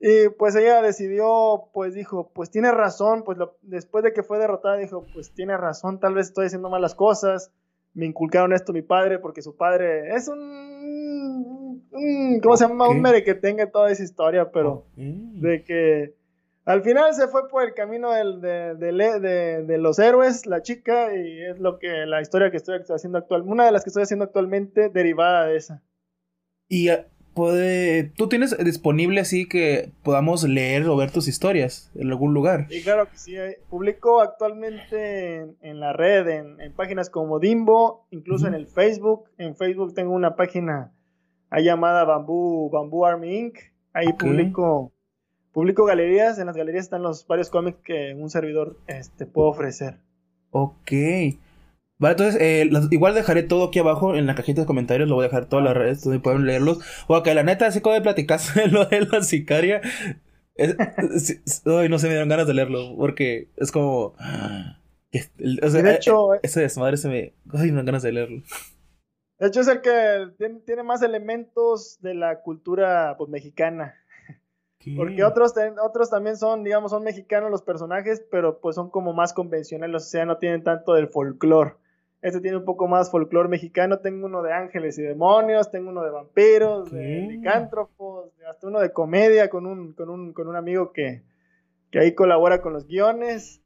D: y pues ella decidió, pues dijo, pues tiene razón, pues después de que fue derrotada, dijo, pues tiene razón, tal vez estoy haciendo malas cosas, me inculcaron esto mi padre, porque su padre es un ¿cómo se llama? Un mere que tenga toda esa historia, pero de que al final se fue por el camino del, de, de, los héroes, la chica, y es lo que la historia que estoy haciendo actualmente, una de las que estoy haciendo actualmente derivada de esa.
C: Y ah, puede, tú tienes disponible así que podamos leer o ver tus historias en algún lugar.
D: Sí, claro que sí. Eh, publico actualmente en, la red, en, páginas como Dimbo, incluso en el Facebook. En Facebook tengo una página hay llamada Bamboo, Bamboo Army Inc. Ahí publico, publico galerías. En las galerías están los varios cómics que un servidor este, puede ofrecer.
C: Ok. Vale, entonces, eh, igual dejaré todo aquí abajo en la cajita de comentarios, lo voy a dejar todas las redes, donde pueden leerlos. O que la neta, así como de platicarse [laughs] lo de la sicaria, no se me dieron ganas de leerlo, porque es como... O sea, de hecho, eh, ese desmadre se me... Ay, me dan ganas de leerlo.
D: De hecho, es el que tiene, más elementos de la cultura pues, mexicana. Porque otros, otros también son, digamos, son mexicanos los personajes, pero pues son como más convencionales, o sea, no tienen tanto del folclore. Este tiene un poco más folclore mexicano. Tengo uno de ángeles y demonios, tengo uno de vampiros, de licántropos, hasta uno de comedia con un, con un, con un amigo que, que ahí colabora con los guiones.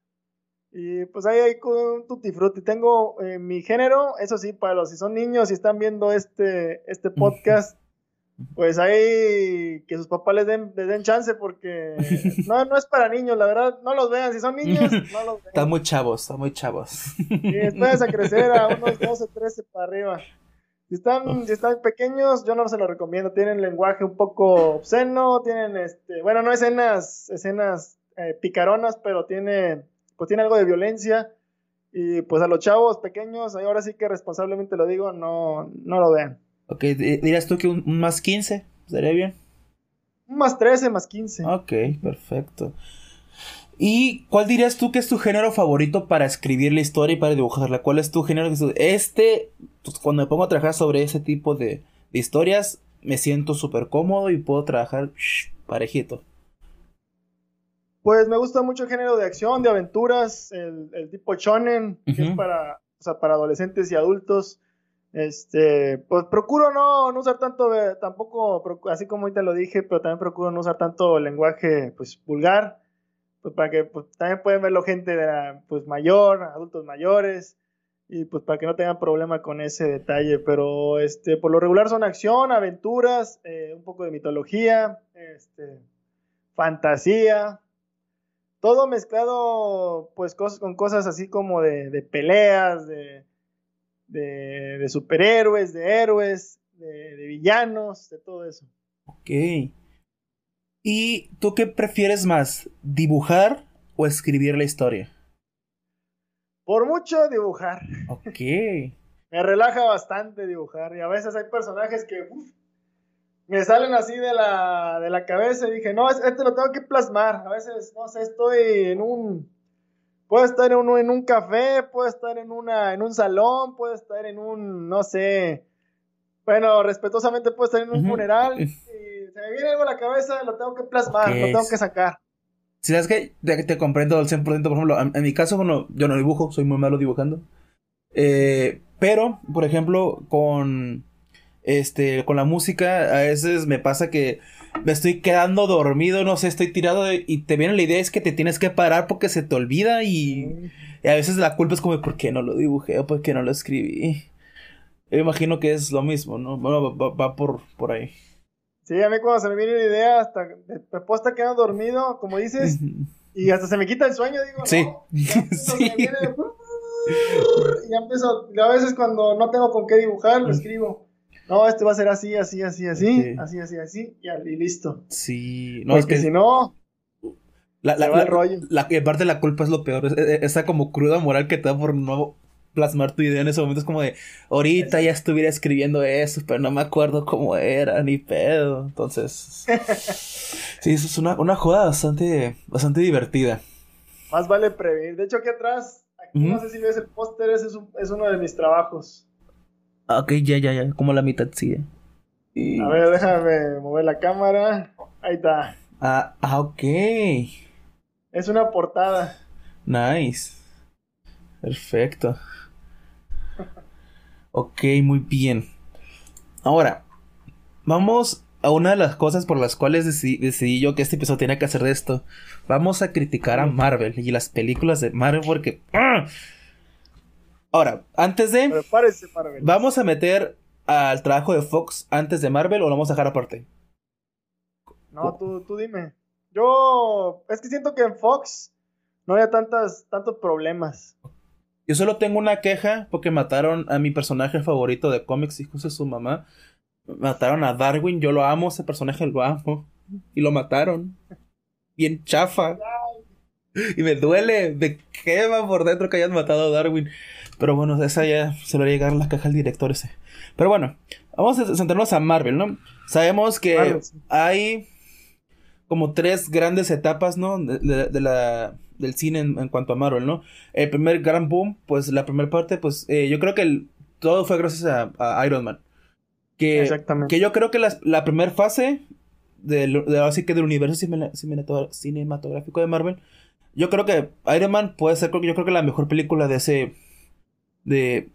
D: Y pues ahí hay un tutti frutti. Tengo eh, mi género, eso sí, para los si son niños y están viendo este, este podcast, pues ahí que sus papás les den, les den chance porque [laughs] no, no es para niños, la verdad, no los vean. Si son niños, [laughs] no los vean.
C: Están muy chavos, están muy chavos. [laughs]
D: Y después a crecer a unos 12, 13 para arriba. Si están, si están pequeños, yo no se los recomiendo. Tienen lenguaje un poco obsceno, tienen este, bueno, no escenas, escenas eh, picaronas, pero tienen pues tiene algo de violencia. Y pues a los chavos pequeños, ahora sí que responsablemente lo digo, no, no lo vean.
C: Ok, dirías tú que un, más 15, ¿sería bien?
D: Un más 13, más 15.
C: Ok, perfecto. ¿Y cuál dirías tú que es tu género favorito para escribir la historia y para dibujarla? ¿Cuál es tu género? Este, pues, cuando me pongo a trabajar sobre ese tipo de, historias, me siento súper cómodo y puedo trabajar parejito.
D: Pues me gusta mucho el género de acción, de aventuras, el, tipo shonen, que es para, o sea, para adolescentes y adultos. Este, pues procuro no, no usar tanto, tampoco, así como ahorita lo dije, pero también procuro no usar tanto lenguaje, pues, vulgar, pues para que pues, también pueden verlo gente de, pues, mayor, adultos mayores, y pues para que no tengan problema con ese detalle, pero este, por lo regular son acción, aventuras, eh, un poco de mitología, este, fantasía, todo mezclado pues con cosas así como de, peleas, de, de, superhéroes, de héroes, de, villanos, de todo eso.
C: Ok. ¿Y tú qué prefieres más, dibujar o escribir la historia?
D: Por mucho dibujar.
C: Ok. [laughs]
D: me relaja bastante dibujar. Y a veces hay personajes que uf, me salen así de la, de la cabeza y dije, no, este lo tengo que plasmar. A veces, no sé, estoy en un... Puedo estar en un, en un café, puedo estar en, una, en un salón, puedo estar en un, no sé, bueno, respetuosamente puedo estar en un funeral. Y se me viene algo a la cabeza, lo tengo que plasmar, lo tengo que sacar.
C: Si sabes que te, comprendo al 100%, por ejemplo, en, mi caso, bueno, yo no dibujo, soy muy malo dibujando. Eh, pero, por ejemplo, con este con la música a veces me pasa que me estoy quedando dormido, no sé, estoy tirado y te viene la idea es que te tienes que parar porque se te olvida y, y a veces la culpa es como ¿por qué no lo dibujé o por qué no lo escribí? Yo imagino que es lo mismo, ¿no? Bueno, va, por, por ahí.
D: Sí, a mí cuando se me viene una idea, hasta puedo estar quedando dormido, como dices, y hasta se me quita el sueño, digo,
C: sí.
D: no, [laughs] sí. y ya empiezo, a veces cuando no tengo con qué dibujar, lo escribo. No, este va a ser así, así, así, así, así, así, así, y, listo.
C: Sí,
D: no, es que si no,
C: la, la, la, rollo. la, parte de la culpa es lo peor, esa como cruda moral que te da por no plasmar tu idea en ese momento. Es como de, ahorita ya estuviera escribiendo eso, pero no me acuerdo cómo era, ni pedo. Entonces, [laughs] sí, eso es una, una joda bastante, bastante divertida.
D: Más vale prevenir. De hecho, aquí atrás, aquí no sé si ves el póster, ese es, es, uno de mis trabajos.
C: Ok, ya, ya, ya, como la mitad sigue.
D: A ver, déjame mover la cámara. Ahí está.
C: Ah, ah, ok.
D: Es una portada.
C: Nice. Perfecto. Ok, muy bien. Ahora, vamos a una de las cosas por las cuales decidí, yo que este episodio tenía que hacer de esto. Vamos a criticar a Marvel y las películas de Marvel porque... ¡ah! Ahora, antes de...
D: Marvel.
C: ¿Vamos a meter al trabajo de Fox antes de Marvel o lo vamos a dejar aparte?
D: No, tú, tú dime. Yo... Es que siento que en Fox no había tantas, tantos problemas.
C: Yo solo tengo una queja porque mataron a mi personaje favorito de cómics, y de su mamá. Mataron a Darwin, yo lo amo, ese personaje lo amo. Y lo mataron. Bien chafa. Y me duele, me quema por dentro que hayan matado a Darwin. Pero bueno, esa ya se lo va a llegar la caja al director ese. Pero bueno, vamos a centrarnos a Marvel, ¿no? Sabemos que hay como tres grandes etapas, ¿no? de la del cine en, cuanto a Marvel, ¿no? El primer gran boom, pues la primera parte, pues eh, yo creo que todo fue gracias a, Iron Man. Que, Exactamente. que yo creo que la, primera fase del, de, así que del universo cinematográfico de Marvel, yo creo que Iron Man puede ser, yo creo que la mejor película de ese, de,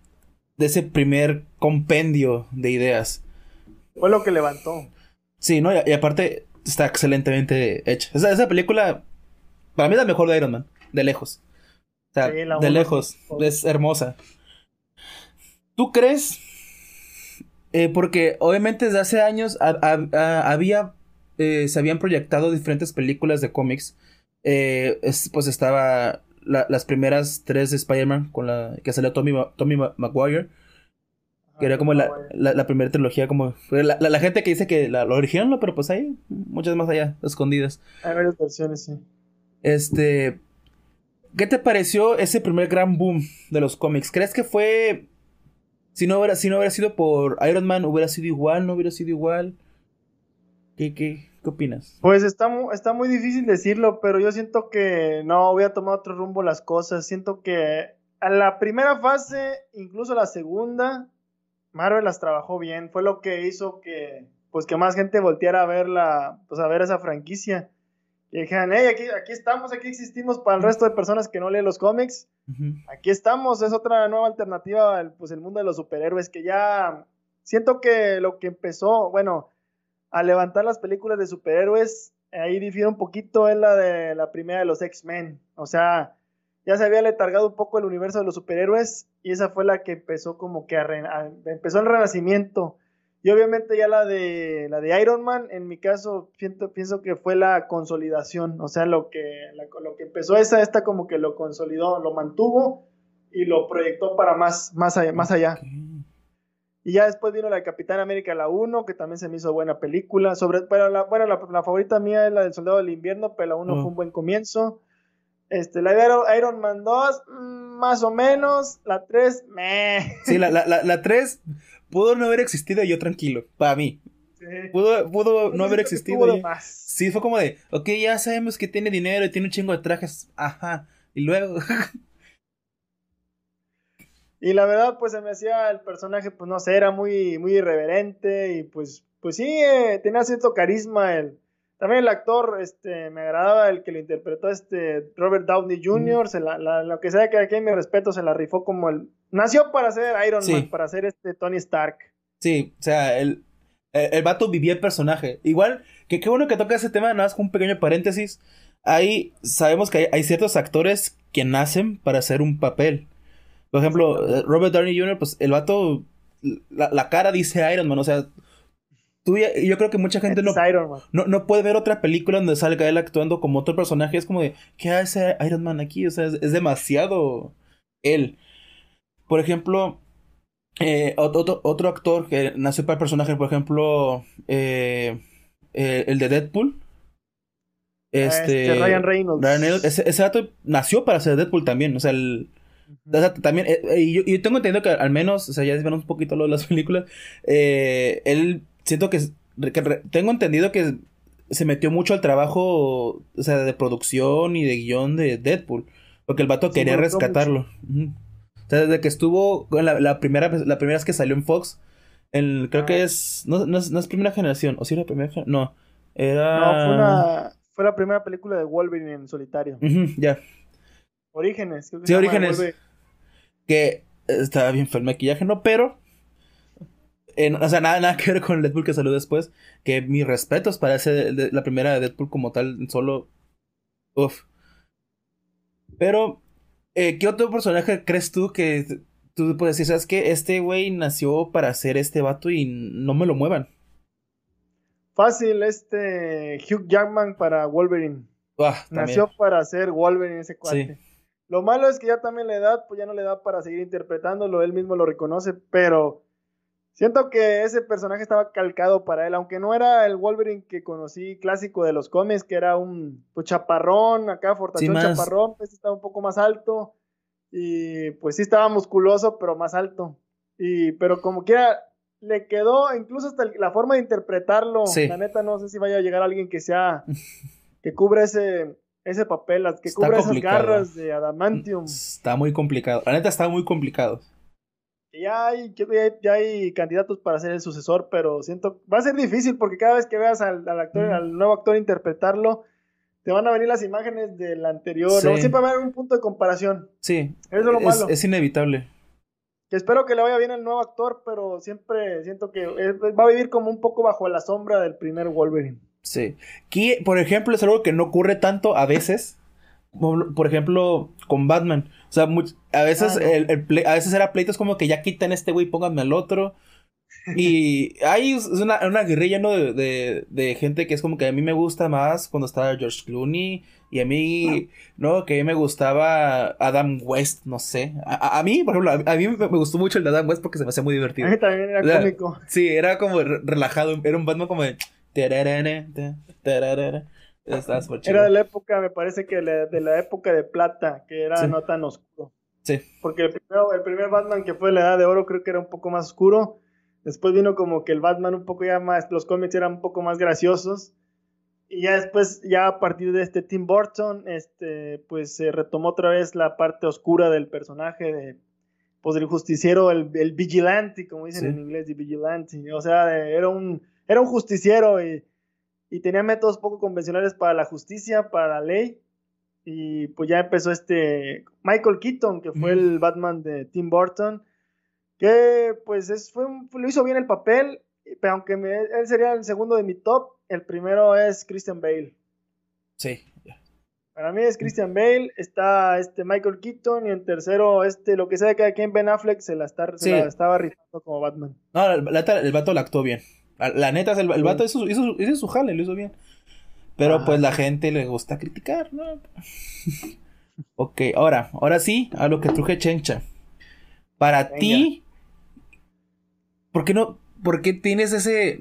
C: de ese primer compendio de ideas.
D: Fue lo que levantó.
C: Sí, ¿no? Y, aparte está excelentemente hecha. esa película para mí es la mejor de Iron Man, de lejos. O sea, de lejos, es hermosa. ¿Tú crees? Eh, porque obviamente desde hace años había, eh, se habían proyectado diferentes películas de cómics. Eh, pues estaba las primeras tres de Spider-Man con la que salió Tommy, Tommy Maguire. Que era como la, la, primera trilogía, como... La, gente que dice que la, lo original, pero pues hay muchas más allá, escondidas.
D: Hay varias versiones, sí.
C: Este, ¿qué te pareció ese primer gran boom de los cómics? ¿Crees que fue si no hubiera si no hubiera sido por Iron Man hubiera sido igual, no hubiera sido igual? ¿Qué qué qué opinas?
D: Pues está muy, está muy difícil decirlo, pero yo siento que no hubiera tomado otro rumbo las cosas. Siento que a la primera fase, incluso la segunda, Marvel las trabajó bien. Fue lo que hizo que pues que más gente volteara a ver la, pues a ver esa franquicia. Y dijeron, hey, aquí, aquí estamos, aquí existimos para el resto de personas que no leen los cómics. Aquí estamos, es otra nueva alternativa al pues, el mundo de los superhéroes que ya siento que lo que empezó, bueno, a levantar las películas de superhéroes, ahí difiere un poquito en la de la primera de los X-Men. O sea, ya se había letargado un poco el universo de los superhéroes y esa fue la que empezó como que empezó el renacimiento y obviamente ya la de la de Iron Man, en mi caso, pienso que fue la consolidación, o sea, lo que, lo que empezó esa, esta como que lo consolidó, lo mantuvo y lo proyectó para más, más allá. Más allá. Y ya después vino la de Capitán América, la 1, que también se me hizo buena película. Sobre, pero la, bueno, la, favorita mía es la del Soldado del Invierno, pero la 1 fue un buen comienzo. Este, la de Iron, Man 2, mm, más o menos. La 3, meh.
C: Sí, la, la, la, la 3 pudo no haber existido y yo tranquilo, para mí.
D: Sí.
C: Pudo, pudo no haber existido. y-
D: más.
C: Sí, fue como de, ok, ya sabemos que tiene dinero y tiene un chingo de trajes. Ajá. Y luego. [laughs]
D: Y la verdad, pues se me hacía el personaje, pues no sé, era muy, muy irreverente y pues, pues sí, eh, tenía cierto carisma. El, también el actor, este, me agradaba el que lo interpretó, este, Robert Downey Jr., se la, la- lo que sea que aquí mi respeto, se la rifó como el... Nació para ser Iron
C: Sí.
D: Man, para ser este Tony Stark.
C: Sí, o sea, el, el, el vato vivía el personaje. Igual, que qué bueno que toca ese tema, nada más con un pequeño paréntesis. Ahí sabemos que hay, hay ciertos actores que nacen para hacer un papel. Por ejemplo, eh, Robert Downey Jr., pues el vato, la, la cara dice Iron Man, o sea, tú ya- yo creo que mucha gente no,
D: Es Iron Man.
C: no, no puede ver otra película donde salga él actuando como otro personaje. Es como de, ¿qué hace Iron Man aquí? O sea, es, es demasiado él. Por ejemplo, eh, ot- otro, otro actor que nació para el personaje, por ejemplo, eh, eh, el de Deadpool. Este,
D: Este, Ryan Reynolds.
C: Ryan Reynolds, ese, ese vato nació para ser Deadpool también. O sea, el, o sea, también, eh, eh, y yo, tengo entendido que al menos, o sea, ya desviamos un poquito lo de las [laughs] películas, eh, él, siento que, es- que re- tengo entendido que se metió mucho al trabajo, o sea, de producción y de guion de Deadpool, porque el vato quería rescatarlo. O sea, desde que estuvo, la, la primera, vez- la primera vez que salió en Fox, el, creo
D: Ah.
C: que es, no, no es, no es primera generación, o si era primera generación, no, era...
D: No, fue, una, fue la primera película de Wolverine en solitario.
C: Ya.
D: Orígenes. creo que
C: Sí, Orígenes. Que estaba bien feo el maquillaje, ¿no? Pero, o sea, nada, nada que ver con el Deadpool que salió después. Que mis respetos para ese, de- la primera de Deadpool como tal, solo. Uf. Pero, eh, ¿qué otro personaje crees tú que tú puedes decir, sabes que este güey nació para ser este vato y no me lo muevan?
D: Fácil, este Hugh Jackman para Wolverine.
C: Ah.
D: Nació para ser Wolverine ese cuate.
C: Sí.
D: Lo malo es que ya también la edad, pues ya no le da para seguir interpretándolo, él mismo lo reconoce, pero siento que ese personaje estaba calcado para él, aunque no era el Wolverine que conocí clásico de los cómics, que era un pues, chaparrón, acá fortachón chaparrón, pues estaba un poco más alto y pues sí estaba musculoso, pero más alto. Y pero como quiera le quedó incluso hasta la forma de interpretarlo.
C: Sí.
D: La neta no sé si vaya a llegar alguien que sea que cubra ese ese papel, las que
C: Está
D: cubra esas garras de adamantium.
C: Está muy complicado. La neta está muy complicado.
D: Ya hay, ya hay, candidatos para ser el sucesor, pero siento va a ser difícil porque cada vez que veas al, al actor, al nuevo actor interpretarlo, te van a venir las imágenes del anterior, ¿no? Siempre va a haber un punto de comparación.
C: Sí.
D: Eso es lo malo.
C: es inevitable.
D: Que espero que le vaya bien al nuevo actor, pero siempre siento que va a vivir como un poco bajo la sombra del primer Wolverine.
C: Sí. Que, por ejemplo, es algo que no ocurre tanto a veces. Por ejemplo, con Batman. O sea, a veces
D: Ah, no.
C: el, el ple- a veces era pleitos como que ya quitan este güey, pónganme al otro. Y [laughs] hay una, una guerrilla ¿no? de, de, de gente que es como que a mí me gusta más cuando estaba George Clooney. Y a mí, ¿no? Que a mí me gustaba Adam West, no sé. A, a- a mí, por ejemplo, a, a mí me, me gustó mucho el de Adam West porque se me hacía muy
D: A
C: divertido.
D: mí también era
C: O sea,
D: cómico.
C: Sí, era como re- relajado. Era un Batman como de.
D: Era de la época, me parece que de la época de plata, que era
C: Sí.
D: no tan oscuro.
C: Sí.
D: Porque el, primero, el primer Batman que fue de la Edad de Oro creo que era un poco más oscuro. Después vino como que el Batman un poco ya más, los cómics eran un poco más graciosos. Y ya después, ya a partir de este Tim Burton, este, pues se retomó otra vez la parte oscura del personaje de, pues del justiciero, el, el vigilante, como dicen
C: Sí.
D: en inglés, el vigilante. O sea, de- era un, era un justiciero y, y tenía métodos poco convencionales para la justicia, para la ley. Y pues ya empezó este Michael Keaton, que fue el Batman de Tim Burton, que pues es, fue un- lo hizo bien el papel, pero aunque me- él sería el segundo de mi top, el primero es Christian Bale.
C: Sí.
D: Para mí es Christian Bale, está este Michael Keaton y en tercero este lo que sea de cada quien Ben Affleck se la, está, se
C: Sí.
D: la estaba rifando como Batman.
C: No, la neta, el vato la actuó bien. La, neta, el, el vato hizo, hizo, hizo su jale, lo hizo bien. Pero
D: Ajá.
C: pues la gente le gusta criticar, ¿no? [laughs] ok, ahora, ahora sí, a lo que truje Chencha. Para
D: Venga.
C: ti, ¿por qué no, por qué tienes ese,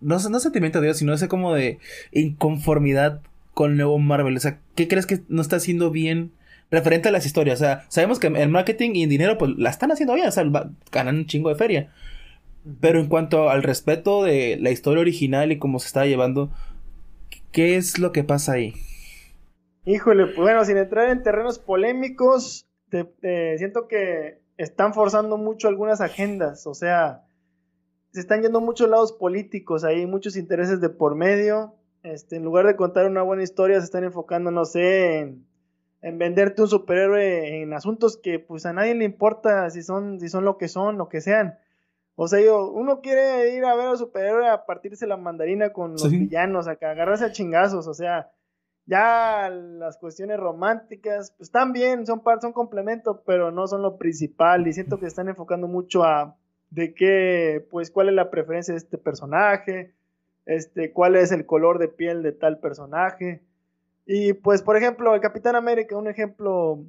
C: no, no sentimiento de Dios, sino ese como de inconformidad con el nuevo Marvel? O sea, ¿qué crees que no está haciendo bien referente a las historias? O sea, sabemos que el marketing y el dinero, pues la están haciendo bien, o sea, ganan un chingo de feria. Pero en cuanto al respeto de la historia original y cómo se está llevando, ¿qué es lo que pasa ahí?
D: Híjole, pues bueno, sin entrar en terrenos polémicos, siento que están forzando mucho algunas agendas, o sea, se están yendo muchos lados políticos, hay muchos intereses de por medio. Este, en lugar de contar una buena historia, se están enfocando, no sé, en, venderte un superhéroe en asuntos que pues a nadie le importa si son, si son lo que son, lo que sean. O sea, yo, uno quiere ir a ver al superhéroe a partirse la mandarina con los villanos, a agarrarse a chingazos, o sea, ya las cuestiones románticas, pues están bien, son, son complemento, pero no son lo principal. Y siento que están enfocando mucho a de qué, pues, cuál es la preferencia de este personaje, este, cuál es el color de piel de tal personaje. Y pues, por ejemplo, el Capitán América, un ejemplo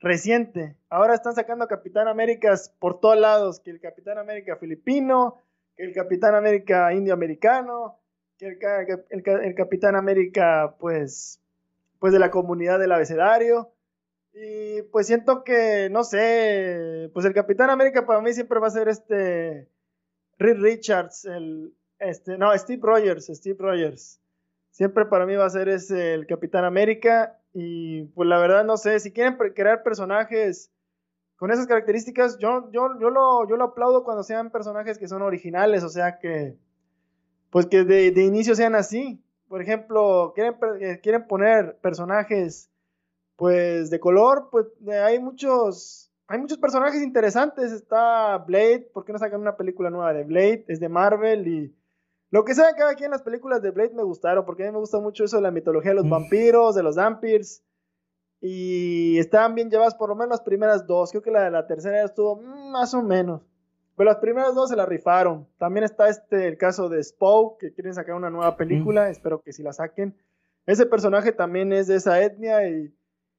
D: reciente. Ahora están sacando Capitán Américas por todos lados, que el Capitán América filipino, que el Capitán América indio-americano, que el, el, Capitán América, pues, pues de la comunidad del abecedario. Y pues siento que, no sé, pues el Capitán América para mí siempre va a ser este Reed Richards, el, este, no, Steve Rogers, Steve Rogers. Siempre para mí va a ser ese el Capitán América. Y pues la verdad no sé, si quieren crear personajes con esas características, yo, yo, yo, lo, yo lo aplaudo cuando sean personajes que son originales, o sea que, pues que de, de inicio sean así. Por ejemplo, quieren, eh, quieren poner personajes pues de color, pues hay muchos, hay muchos personajes interesantes. Está Blade, ¿por qué no sacan una película nueva de Blade? Es de Marvel y lo que sea cada quien las películas de Blade me gustaron, porque a mí me gusta mucho eso de la mitología de los vampiros, de los vampires. Y estaban bien llevadas por lo menos las primeras dos. Creo que la de la tercera estuvo mm, más o menos. Pero las primeras dos se la rifaron. También está este el caso de Spoke, que quieren sacar una nueva película. Espero que si la saquen. Ese personaje también es de esa etnia y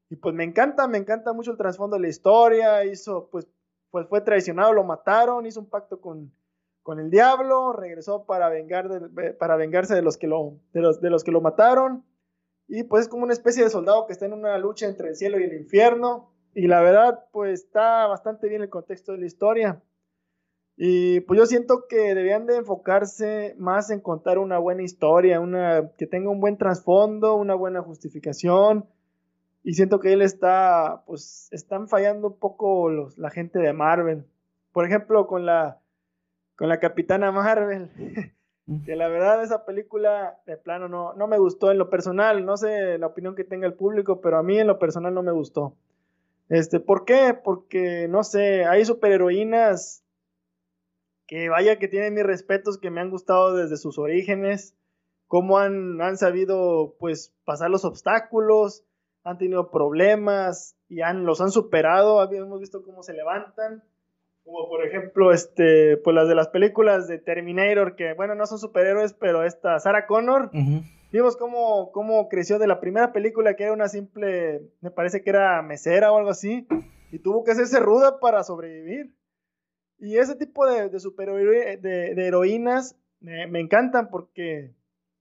D: y pues me encanta, me encanta mucho el trasfondo de la historia. Hizo, pues, pues fue traicionado, lo mataron, hizo un pacto con, con el diablo, regresó para, vengar para vengarse de los, que lo, de, los, de los que lo mataron. Y pues es como una especie de soldado que está en una lucha entre el cielo y el infierno. Y la verdad, pues está bastante bien el contexto de la historia. Y pues yo siento que debían de enfocarse más en contar una buena historia, una que tenga un buen trasfondo, una buena justificación, y siento que él está, pues, están fallando un poco los, la gente de Marvel. Por ejemplo, con la, con la Capitana Marvel. [laughs] que la verdad esa película de plano no, no me gustó en lo personal. No sé la opinión que tenga el público, pero a mí en lo personal no me gustó. Este, ¿Por qué? Porque, no sé, hay superheroínas que vaya que tienen mis respetos, que me han gustado desde sus orígenes, cómo han, han sabido, pues, pasar los obstáculos, han tenido problemas y han, los han superado, habíamos visto cómo se levantan, como por ejemplo, este, pues las de las películas de Terminator, que bueno, no son superhéroes, pero esta Sarah Connor, vimos cómo, cómo creció de la primera película, que era una simple, me parece que era mesera o algo así, y tuvo que hacerse ruda para sobrevivir. Y ese tipo de, de, de, heroínas me, encantan porque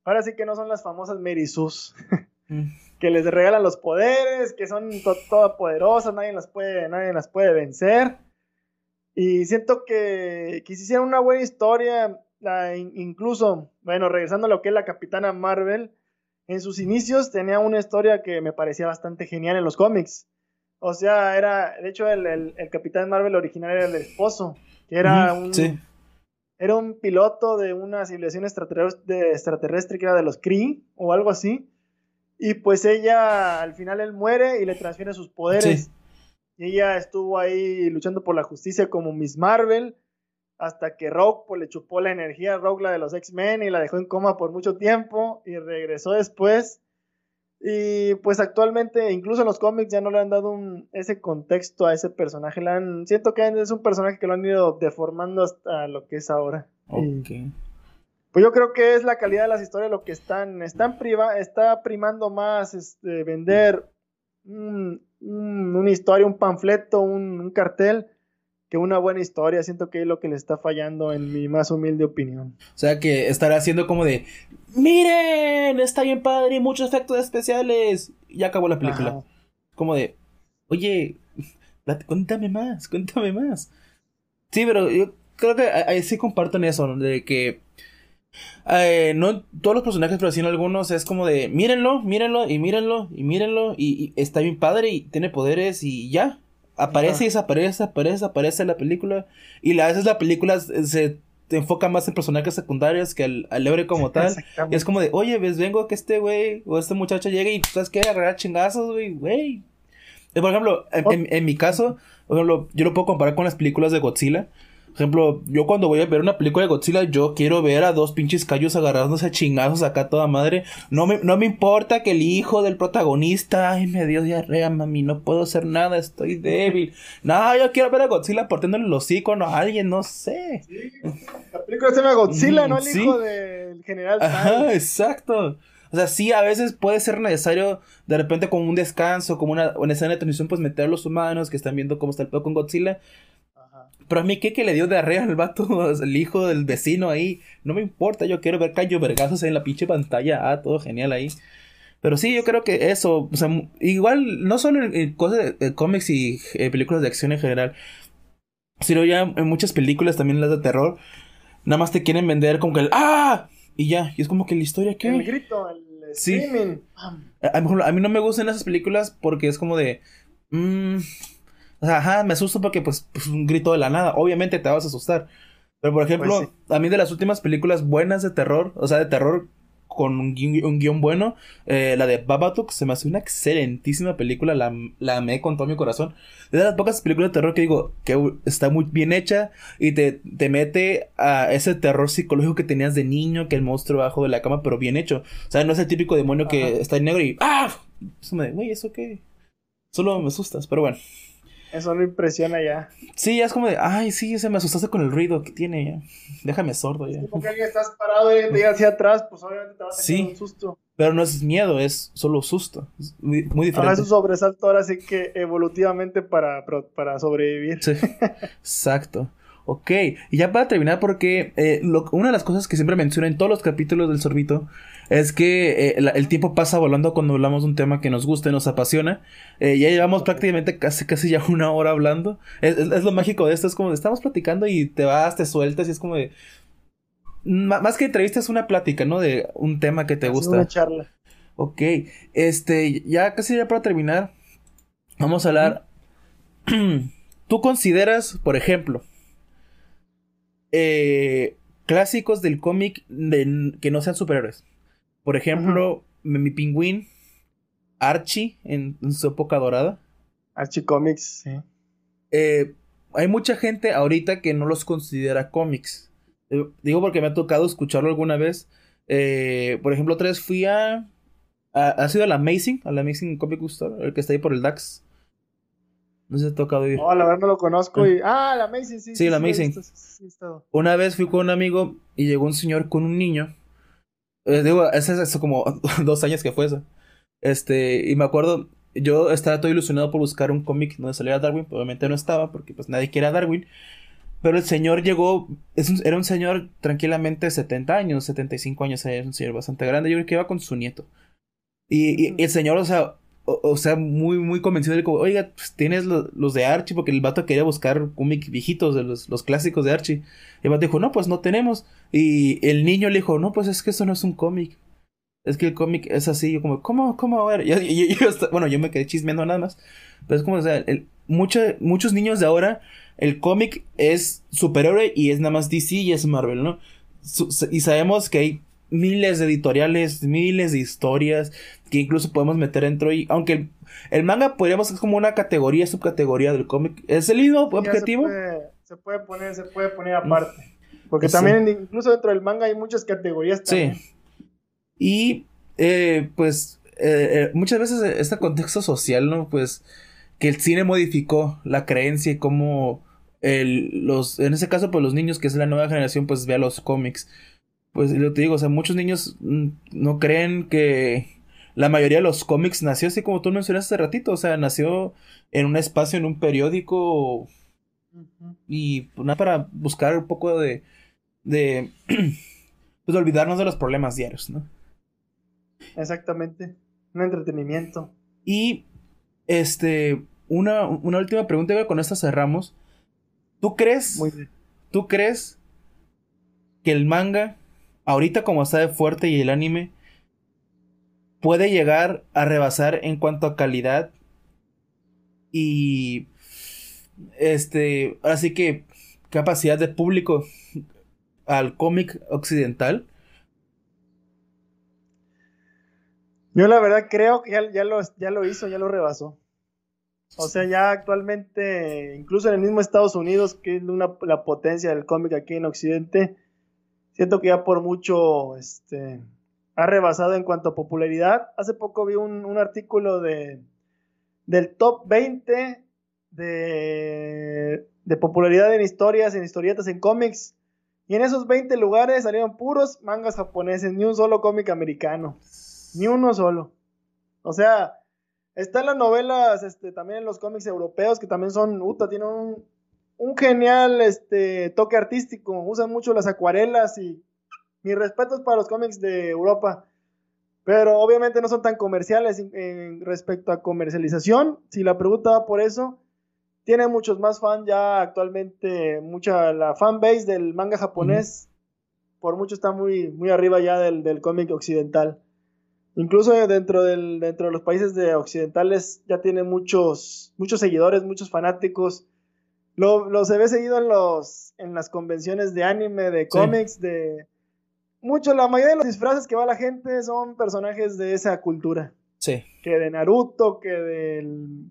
D: ahora sí que no son las famosas Mary [laughs] que les regalan los poderes, que son todas poderosas, nadie las puede, nadie las puede vencer. Y siento que, que una buena historia, incluso, bueno, regresando a lo que es la Capitana Marvel, en sus inicios tenía una historia que me parecía bastante genial en los cómics. O sea, era, de hecho, el, el, Capitán Marvel original era el esposo, que era un... Era un piloto de una civilización extraterrestre, extraterrestre que era de los Kree o algo así y pues ella, al final él muere y le transfiere sus poderes. Y ella estuvo ahí luchando por la justicia como Miss Marvel, hasta que Rogue pues, le chupó la energía a Rogue, la de los X-Men, y la dejó en coma por mucho tiempo, y regresó después. Y pues actualmente, incluso en los cómics, ya no le han dado un, ese contexto a ese personaje. Le han, siento que es un personaje que lo han ido deformando hasta lo que es ahora.
C: Okay.
D: Pues yo creo que es la calidad de las historias lo que están, están priva, está primando más este, vender una historia, un panfleto, un, cartel, que una buena historia. Siento que es lo que le está fallando en mi más humilde opinión.
C: O sea, que estará haciendo como de, miren, está bien padre, muchos efectos especiales. Y ya acabó la película.
D: Ajá.
C: Como de, oye, cuéntame más, cuéntame más. Sí, pero yo creo que ahí ahí sí comparto en eso, ¿no? de que eh, no todos los personajes, pero sí en algunos es como de, mírenlo, mírenlo y mírenlo y mírenlo y, y está bien padre y tiene poderes y ya. Aparece y desaparece, aparece, aparece en la película y a veces la película se te enfoca más en personajes secundarios que al, al héroe como tal. Y es como de, oye, ves, vengo a que este güey o este muchacho llegue y, ¿sabes qué? Agarrar chingazos, güey, güey. Eh, Por ejemplo, en, en- en mi caso, por ejemplo, yo lo puedo comparar con las películas de Godzilla. Por ejemplo, yo cuando voy a ver una película de Godzilla, yo quiero ver a dos pinches callos agarrándose a chingazos acá a toda madre. No me, no me importa que el hijo del protagonista, ay, me dio diarrea, mami, no puedo hacer nada, estoy débil. No, yo quiero ver a Godzilla partiéndole el hocico a alguien, no sé.
D: La película se llama Godzilla,
C: Mm,
D: ¿no? El
C: sí.
D: hijo del general.
C: Ajá, exacto. O sea, sí, a veces puede ser necesario, de repente, como un descanso, como una, una escena de transición, pues meter a los humanos que están viendo cómo está el pedo con Godzilla. Pero a mí, ¿qué que le dio diarrea al vato, [laughs] el hijo del vecino ahí? No me importa, yo quiero ver callo vergazos en la pinche pantalla. Ah, todo genial ahí. Pero sí, yo creo que eso, o sea, igual, no solo en, en cosas de, de cómics y eh, películas de acción en general, sino ya en muchas películas, también las de terror, nada más te quieren vender como que el ¡Ah! Y ya, y es como que la historia, ¿qué?
D: El grito, el
C: Sí. A, a mí no me gustan esas películas porque es como de. mm, o sea, ajá, me asusto porque, pues, pues, un grito de la nada. Obviamente te vas a asustar. Pero, por ejemplo,
D: Pues
C: a mí de las últimas películas buenas de terror, o sea, de terror con un, gui- un guion bueno, eh, la de Babadook se me hace una excelentísima película. La, la amé con todo mi corazón. Es de las pocas películas de terror que digo que está muy bien hecha y te, te mete a ese terror psicológico que tenías de niño, que el monstruo abajo de la cama, pero bien hecho. O sea, no es el típico demonio que
D: Ajá.
C: está en negro y ¡ah! Eso me, güey, ¿eso qué? Solo me asustas, pero bueno.
D: Eso no impresiona ya.
C: Sí, ya es como de, ay, sí, se me asustaste con el ruido que tiene ya. Déjame sordo ya.
D: Como que alguien estás parado y te llega hacia atrás, pues obviamente te va a
C: Sí.
D: un susto.
C: Pero no es miedo, es solo susto. Es muy, muy
D: Ahora
C: diferente.
D: es un sobresalto ahora sí que evolutivamente para, para sobrevivir.
C: Sí, [laughs] exacto. Ok, y ya para terminar, porque eh, lo- una de las cosas que siempre menciono en todos los capítulos del sorbito es que eh, la- el tiempo pasa volando cuando hablamos de un tema que nos gusta y nos apasiona. Eh, ya llevamos prácticamente casi, casi ya una hora hablando. Es, es- es lo mágico de esto, es como estamos platicando y te vas, te sueltas y es como de... Más que entrevista es una plática, ¿no? De un tema que te gusta.
D: una charla.
C: Ok, este, ya casi ya para terminar, vamos a hablar. [clears throat] ¿Tú consideras, por ejemplo, eh, clásicos del cómic de- que no sean superhéroes? Por ejemplo, mi, mi pingüín, Archie, en, en su época dorada.
D: Archie Comics, sí.
C: Eh, hay mucha gente ahorita que no los considera cómics. Eh, digo porque me ha tocado escucharlo alguna vez. Eh, por ejemplo, otra vez fui a, a. ¿Ha sido a la Amazing? A la Amazing Comic Store, el que está ahí por el DAX. No te ha tocado ir.
D: No, la verdad no lo conozco. Y... Ah, la Amazing, sí.
C: Sí, la
D: lo he
C: Amazing.
D: sí, sí.
C: Una vez fui con un amigo y llegó un señor con un niño. Eh, digo, es hace como [laughs] dos años que fue eso. Este, y me acuerdo, yo estaba todo ilusionado por buscar un cómic donde saliera Darwin, obviamente no estaba porque pues nadie quiere a Darwin. Pero el señor llegó, es un- era un señor tranquilamente 70 años, 75 años, es un señor bastante grande, yo creo que iba con su nieto. Y, y- y el señor, o sea, o, o sea, muy, muy convencido como, oiga, pues tienes lo- los de Archie, porque el vato quería buscar cómics viejitos, de los, los clásicos de Archie. El vato dijo, no, pues no tenemos. Y el niño le dijo, no, pues es que eso no es un cómic. Es que el cómic es así, yo como, ¿cómo, cómo? A ver, [laughs] bueno, yo me quedé chismeando nada más. Pero es como, o sea, el- mucha- muchos niños de ahora, el cómic es superhéroe y es nada más DC y es Marvel, ¿no? Y sabemos que hay miles de editoriales, miles de historias que incluso podemos meter dentro y aunque el, el manga podríamos es como una categoría, subcategoría del cómic, es el mismo objetivo.
D: Se puede, se puede poner, se puede poner aparte. Porque
C: Sí.
D: también, incluso dentro del manga, hay muchas categorías también.
C: Sí. Y eh, pues eh, eh, muchas veces este contexto social, ¿no? Pues que el cine modificó la creencia y cómo el, los, en ese caso, pues los niños, que es la nueva generación, pues vea los cómics. Pues lo te digo, o sea, muchos niños mm, no creen que la mayoría de los cómics nació así como tú mencionaste hace ratito, o sea, nació en un espacio, en un periódico Y nada para buscar un poco de. de. [clears throat] pues olvidarnos de los problemas diarios, ¿no?
D: Exactamente. Un entretenimiento.
C: Y. Este. Una, una última pregunta, y con esta cerramos. ¿Tú crees?
D: Muy bien.
C: ¿Tú crees que el manga, ahorita como está de fuerte y el anime, puede llegar a rebasar en cuanto a calidad y este, así que capacidad de público al cómic occidental.
D: Yo la verdad creo que ya, lo, ya lo hizo, ya lo rebasó. O sea, ya actualmente, incluso en el mismo Estados Unidos, que es una, la potencia del cómic aquí en Occidente, siento que ya por mucho este, ha rebasado en cuanto a popularidad. Hace poco vi un, un artículo de, del top 20 de, de, popularidad en historias, en historietas, en cómics. Y en esos 20 lugares salieron puros mangas japoneses, ni un solo cómic americano. Ni uno solo. O sea, están las novelas, este, también en los cómics europeos, que también son, uta, tienen un, un genial este, toque artístico. Usan mucho las acuarelas y mis respetos para los cómics de Europa. Pero obviamente no son tan comerciales en, respecto a comercialización. Si la pregunta va por eso, tiene muchos más fans ya actualmente. Mucha la fan base del manga japonés, por mucho está muy, muy arriba ya del, del cómic occidental. Incluso dentro, del, dentro de los países de occidentales ya tiene muchos, muchos seguidores, muchos fanáticos. Lo, lo, se ve seguido en, los, en las convenciones de anime, de cómics, de, mucho, la mayoría de los disfraces que va la gente son personajes de esa cultura.
C: Sí.
D: Que de Naruto, que del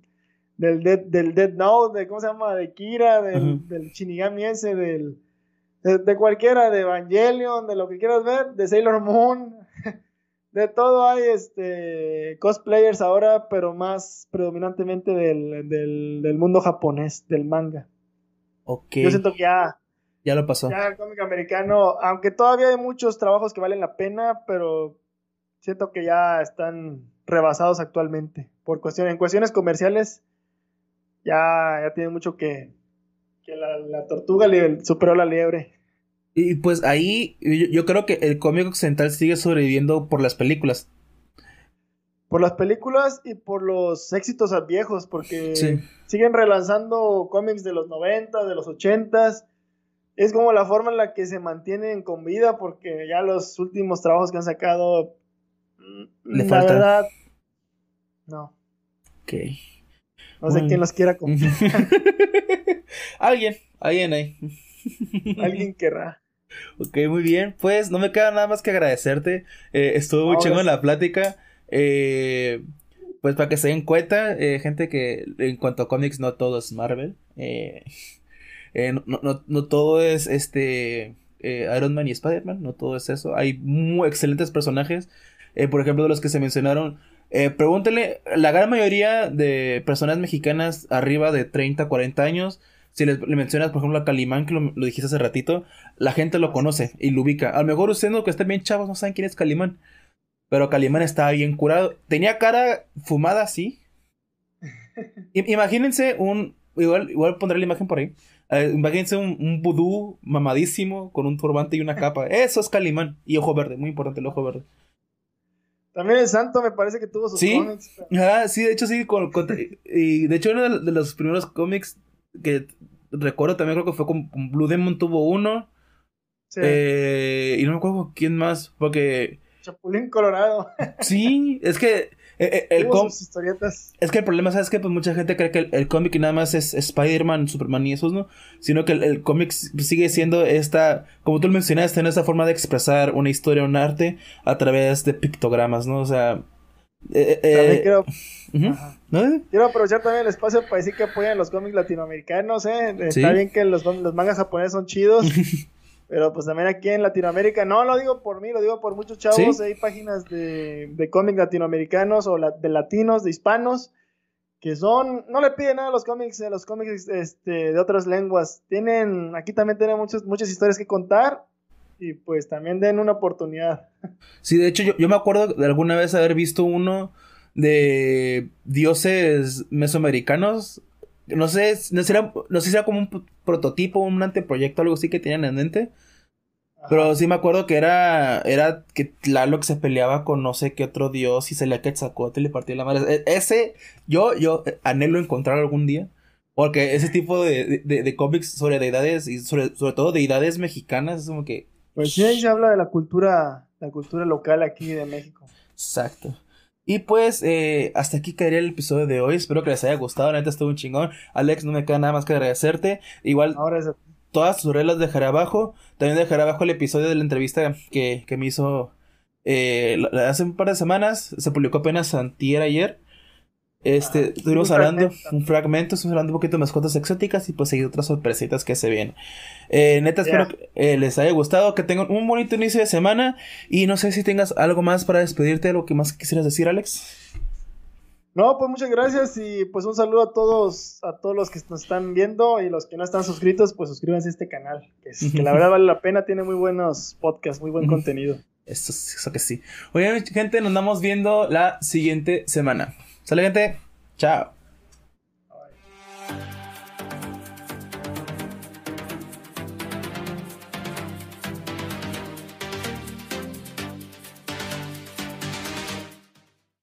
D: del Dead, del Dead Note, de cómo se llama, de Kira, del, del Shinigami ese, del de, cualquiera, de Evangelion, de lo que quieras ver, de Sailor Moon, [laughs] de todo hay este cosplayers ahora, pero más predominantemente del, del, del mundo japonés, del manga.
C: Ok.
D: Yo siento que ya
C: ya lo pasó.
D: Ya el cómic americano, aunque todavía hay muchos trabajos que valen la pena, pero siento que ya están rebasados actualmente. Por cuestiones, en cuestiones comerciales, ya, ya tiene mucho que, que la, la tortuga superó la liebre.
C: Y pues ahí yo, creo que el cómic occidental sigue sobreviviendo por las películas.
D: Por las películas y por los éxitos viejos, porque siguen relanzando cómics de los 90, de los 80 es como la forma en la que se mantienen con vida, porque ya los últimos trabajos que han sacado,
C: Le la verdad,
D: no.
C: Ok.
D: No sé quién los quiera comprar. [laughs]
C: alguien, alguien ahí.
D: alguien querrá.
C: Ok, muy bien. Pues no me queda nada más que agradecerte. Eh, estuvo muy chingo en la plática. Eh, pues para que se den cuenta, eh, gente que en cuanto a cómics no todo es Marvel. Eh, eh, no, no, no, todo es este eh, Iron Man y Spider-Man, no todo es eso. Hay muy excelentes personajes. Eh, por ejemplo, de los que se mencionaron. pregúntele, la gran mayoría de personas mexicanas arriba de 30, 40 años, si le mencionas, por ejemplo, a Calimán, que lo, dijiste hace ratito, la gente lo conoce y lo ubica. A lo mejor ustedes que están bien chavos no saben quién es Calimán. Pero Calimán estaba bien curado. Tenía cara fumada, sí. [laughs] imagínense un. Igual, igual pondré la imagen por ahí. Eh, imagínense un, un vudú mamadísimo con un turbante y una capa. [laughs] Eso es Calimán. Y ojo verde, muy importante el ojo verde.
D: También el santo me parece que tuvo sus
C: ¿Sí?
D: cómics.
C: Ah, sí, de hecho sí. y de hecho uno de los primeros cómics que recuerdo también creo que fue con, Blue Demon tuvo uno. Sí. Eh, y no me acuerdo quién más, porque...
D: Chapulín Colorado.
C: sí, es que eh, eh, el
D: historietas.
C: Es que el problema, ¿sabes que Pues mucha gente cree que el, cómic nada más es Spider-Man, Superman y esos, ¿no? Sino que el, cómic sigue siendo esta, como tú lo mencionaste, en esta forma de expresar una historia, un arte a través de pictogramas, ¿no? O sea...
D: Eh, también quiero, quiero aprovechar también el espacio para decir que apoyan los cómics latinoamericanos, ¿eh? Está bien que los, los mangas japoneses son chidos. [laughs] Pero pues también aquí en Latinoamérica, no lo digo por mí, lo digo por muchos chavos, hay páginas de, de cómics latinoamericanos o de latinos, de hispanos, que son, no le piden nada a los cómics, a los cómics este, de otras lenguas. Tienen, aquí también tienen muchas, muchas historias que contar y pues también den una oportunidad.
C: Sí, de hecho yo, yo me acuerdo de alguna vez haber visto uno de dioses mesoamericanos no sé, no era, no sé si era como un prototipo, un anteproyecto, algo así que tenían en mente. Pero sí me acuerdo que era, era que Tlaloc se peleaba con no sé qué otro dios y se le Quetzalcóatl y le partía la madre. E, ese, yo, yo anhelo encontrar algún día. Porque ese tipo de, de, de cómics sobre deidades y sobre, sobre todo deidades mexicanas es como que...
D: Pues sí, ahí se habla de la cultura, la cultura local aquí de México.
C: Exacto. Y pues, eh, hasta aquí caería el episodio de hoy. Espero que les haya gustado. La neta estuvo un chingón. Alex, no me queda nada más que agradecerte. Igual,
D: Ahora es
C: todas sus reglas dejaré abajo. También dejaré abajo el episodio de la entrevista que, que me hizo eh, hace un par de semanas. Se publicó apenas antier ayer. Este, estuvimos hablando,
D: fragmento.
C: un fragmento, estuvimos hablando un poquito de mascotas exóticas y pues seguir otras sorpresitas que se vienen. Eh, neta, espero que eh, les haya gustado, que tengan un bonito inicio de semana y no sé si tengas algo más para despedirte, algo que más quisieras decir, Alex.
D: No, pues muchas gracias y pues un saludo a todos, a todos los que nos están viendo y los que no están suscritos, pues suscríbanse a este canal, que, es- que la [laughs] verdad vale la pena, tiene muy buenos podcasts, muy buen contenido.
C: Eso, eso que sí. Oye, gente, nos andamos viendo la siguiente semana. Sale, gente. Chao.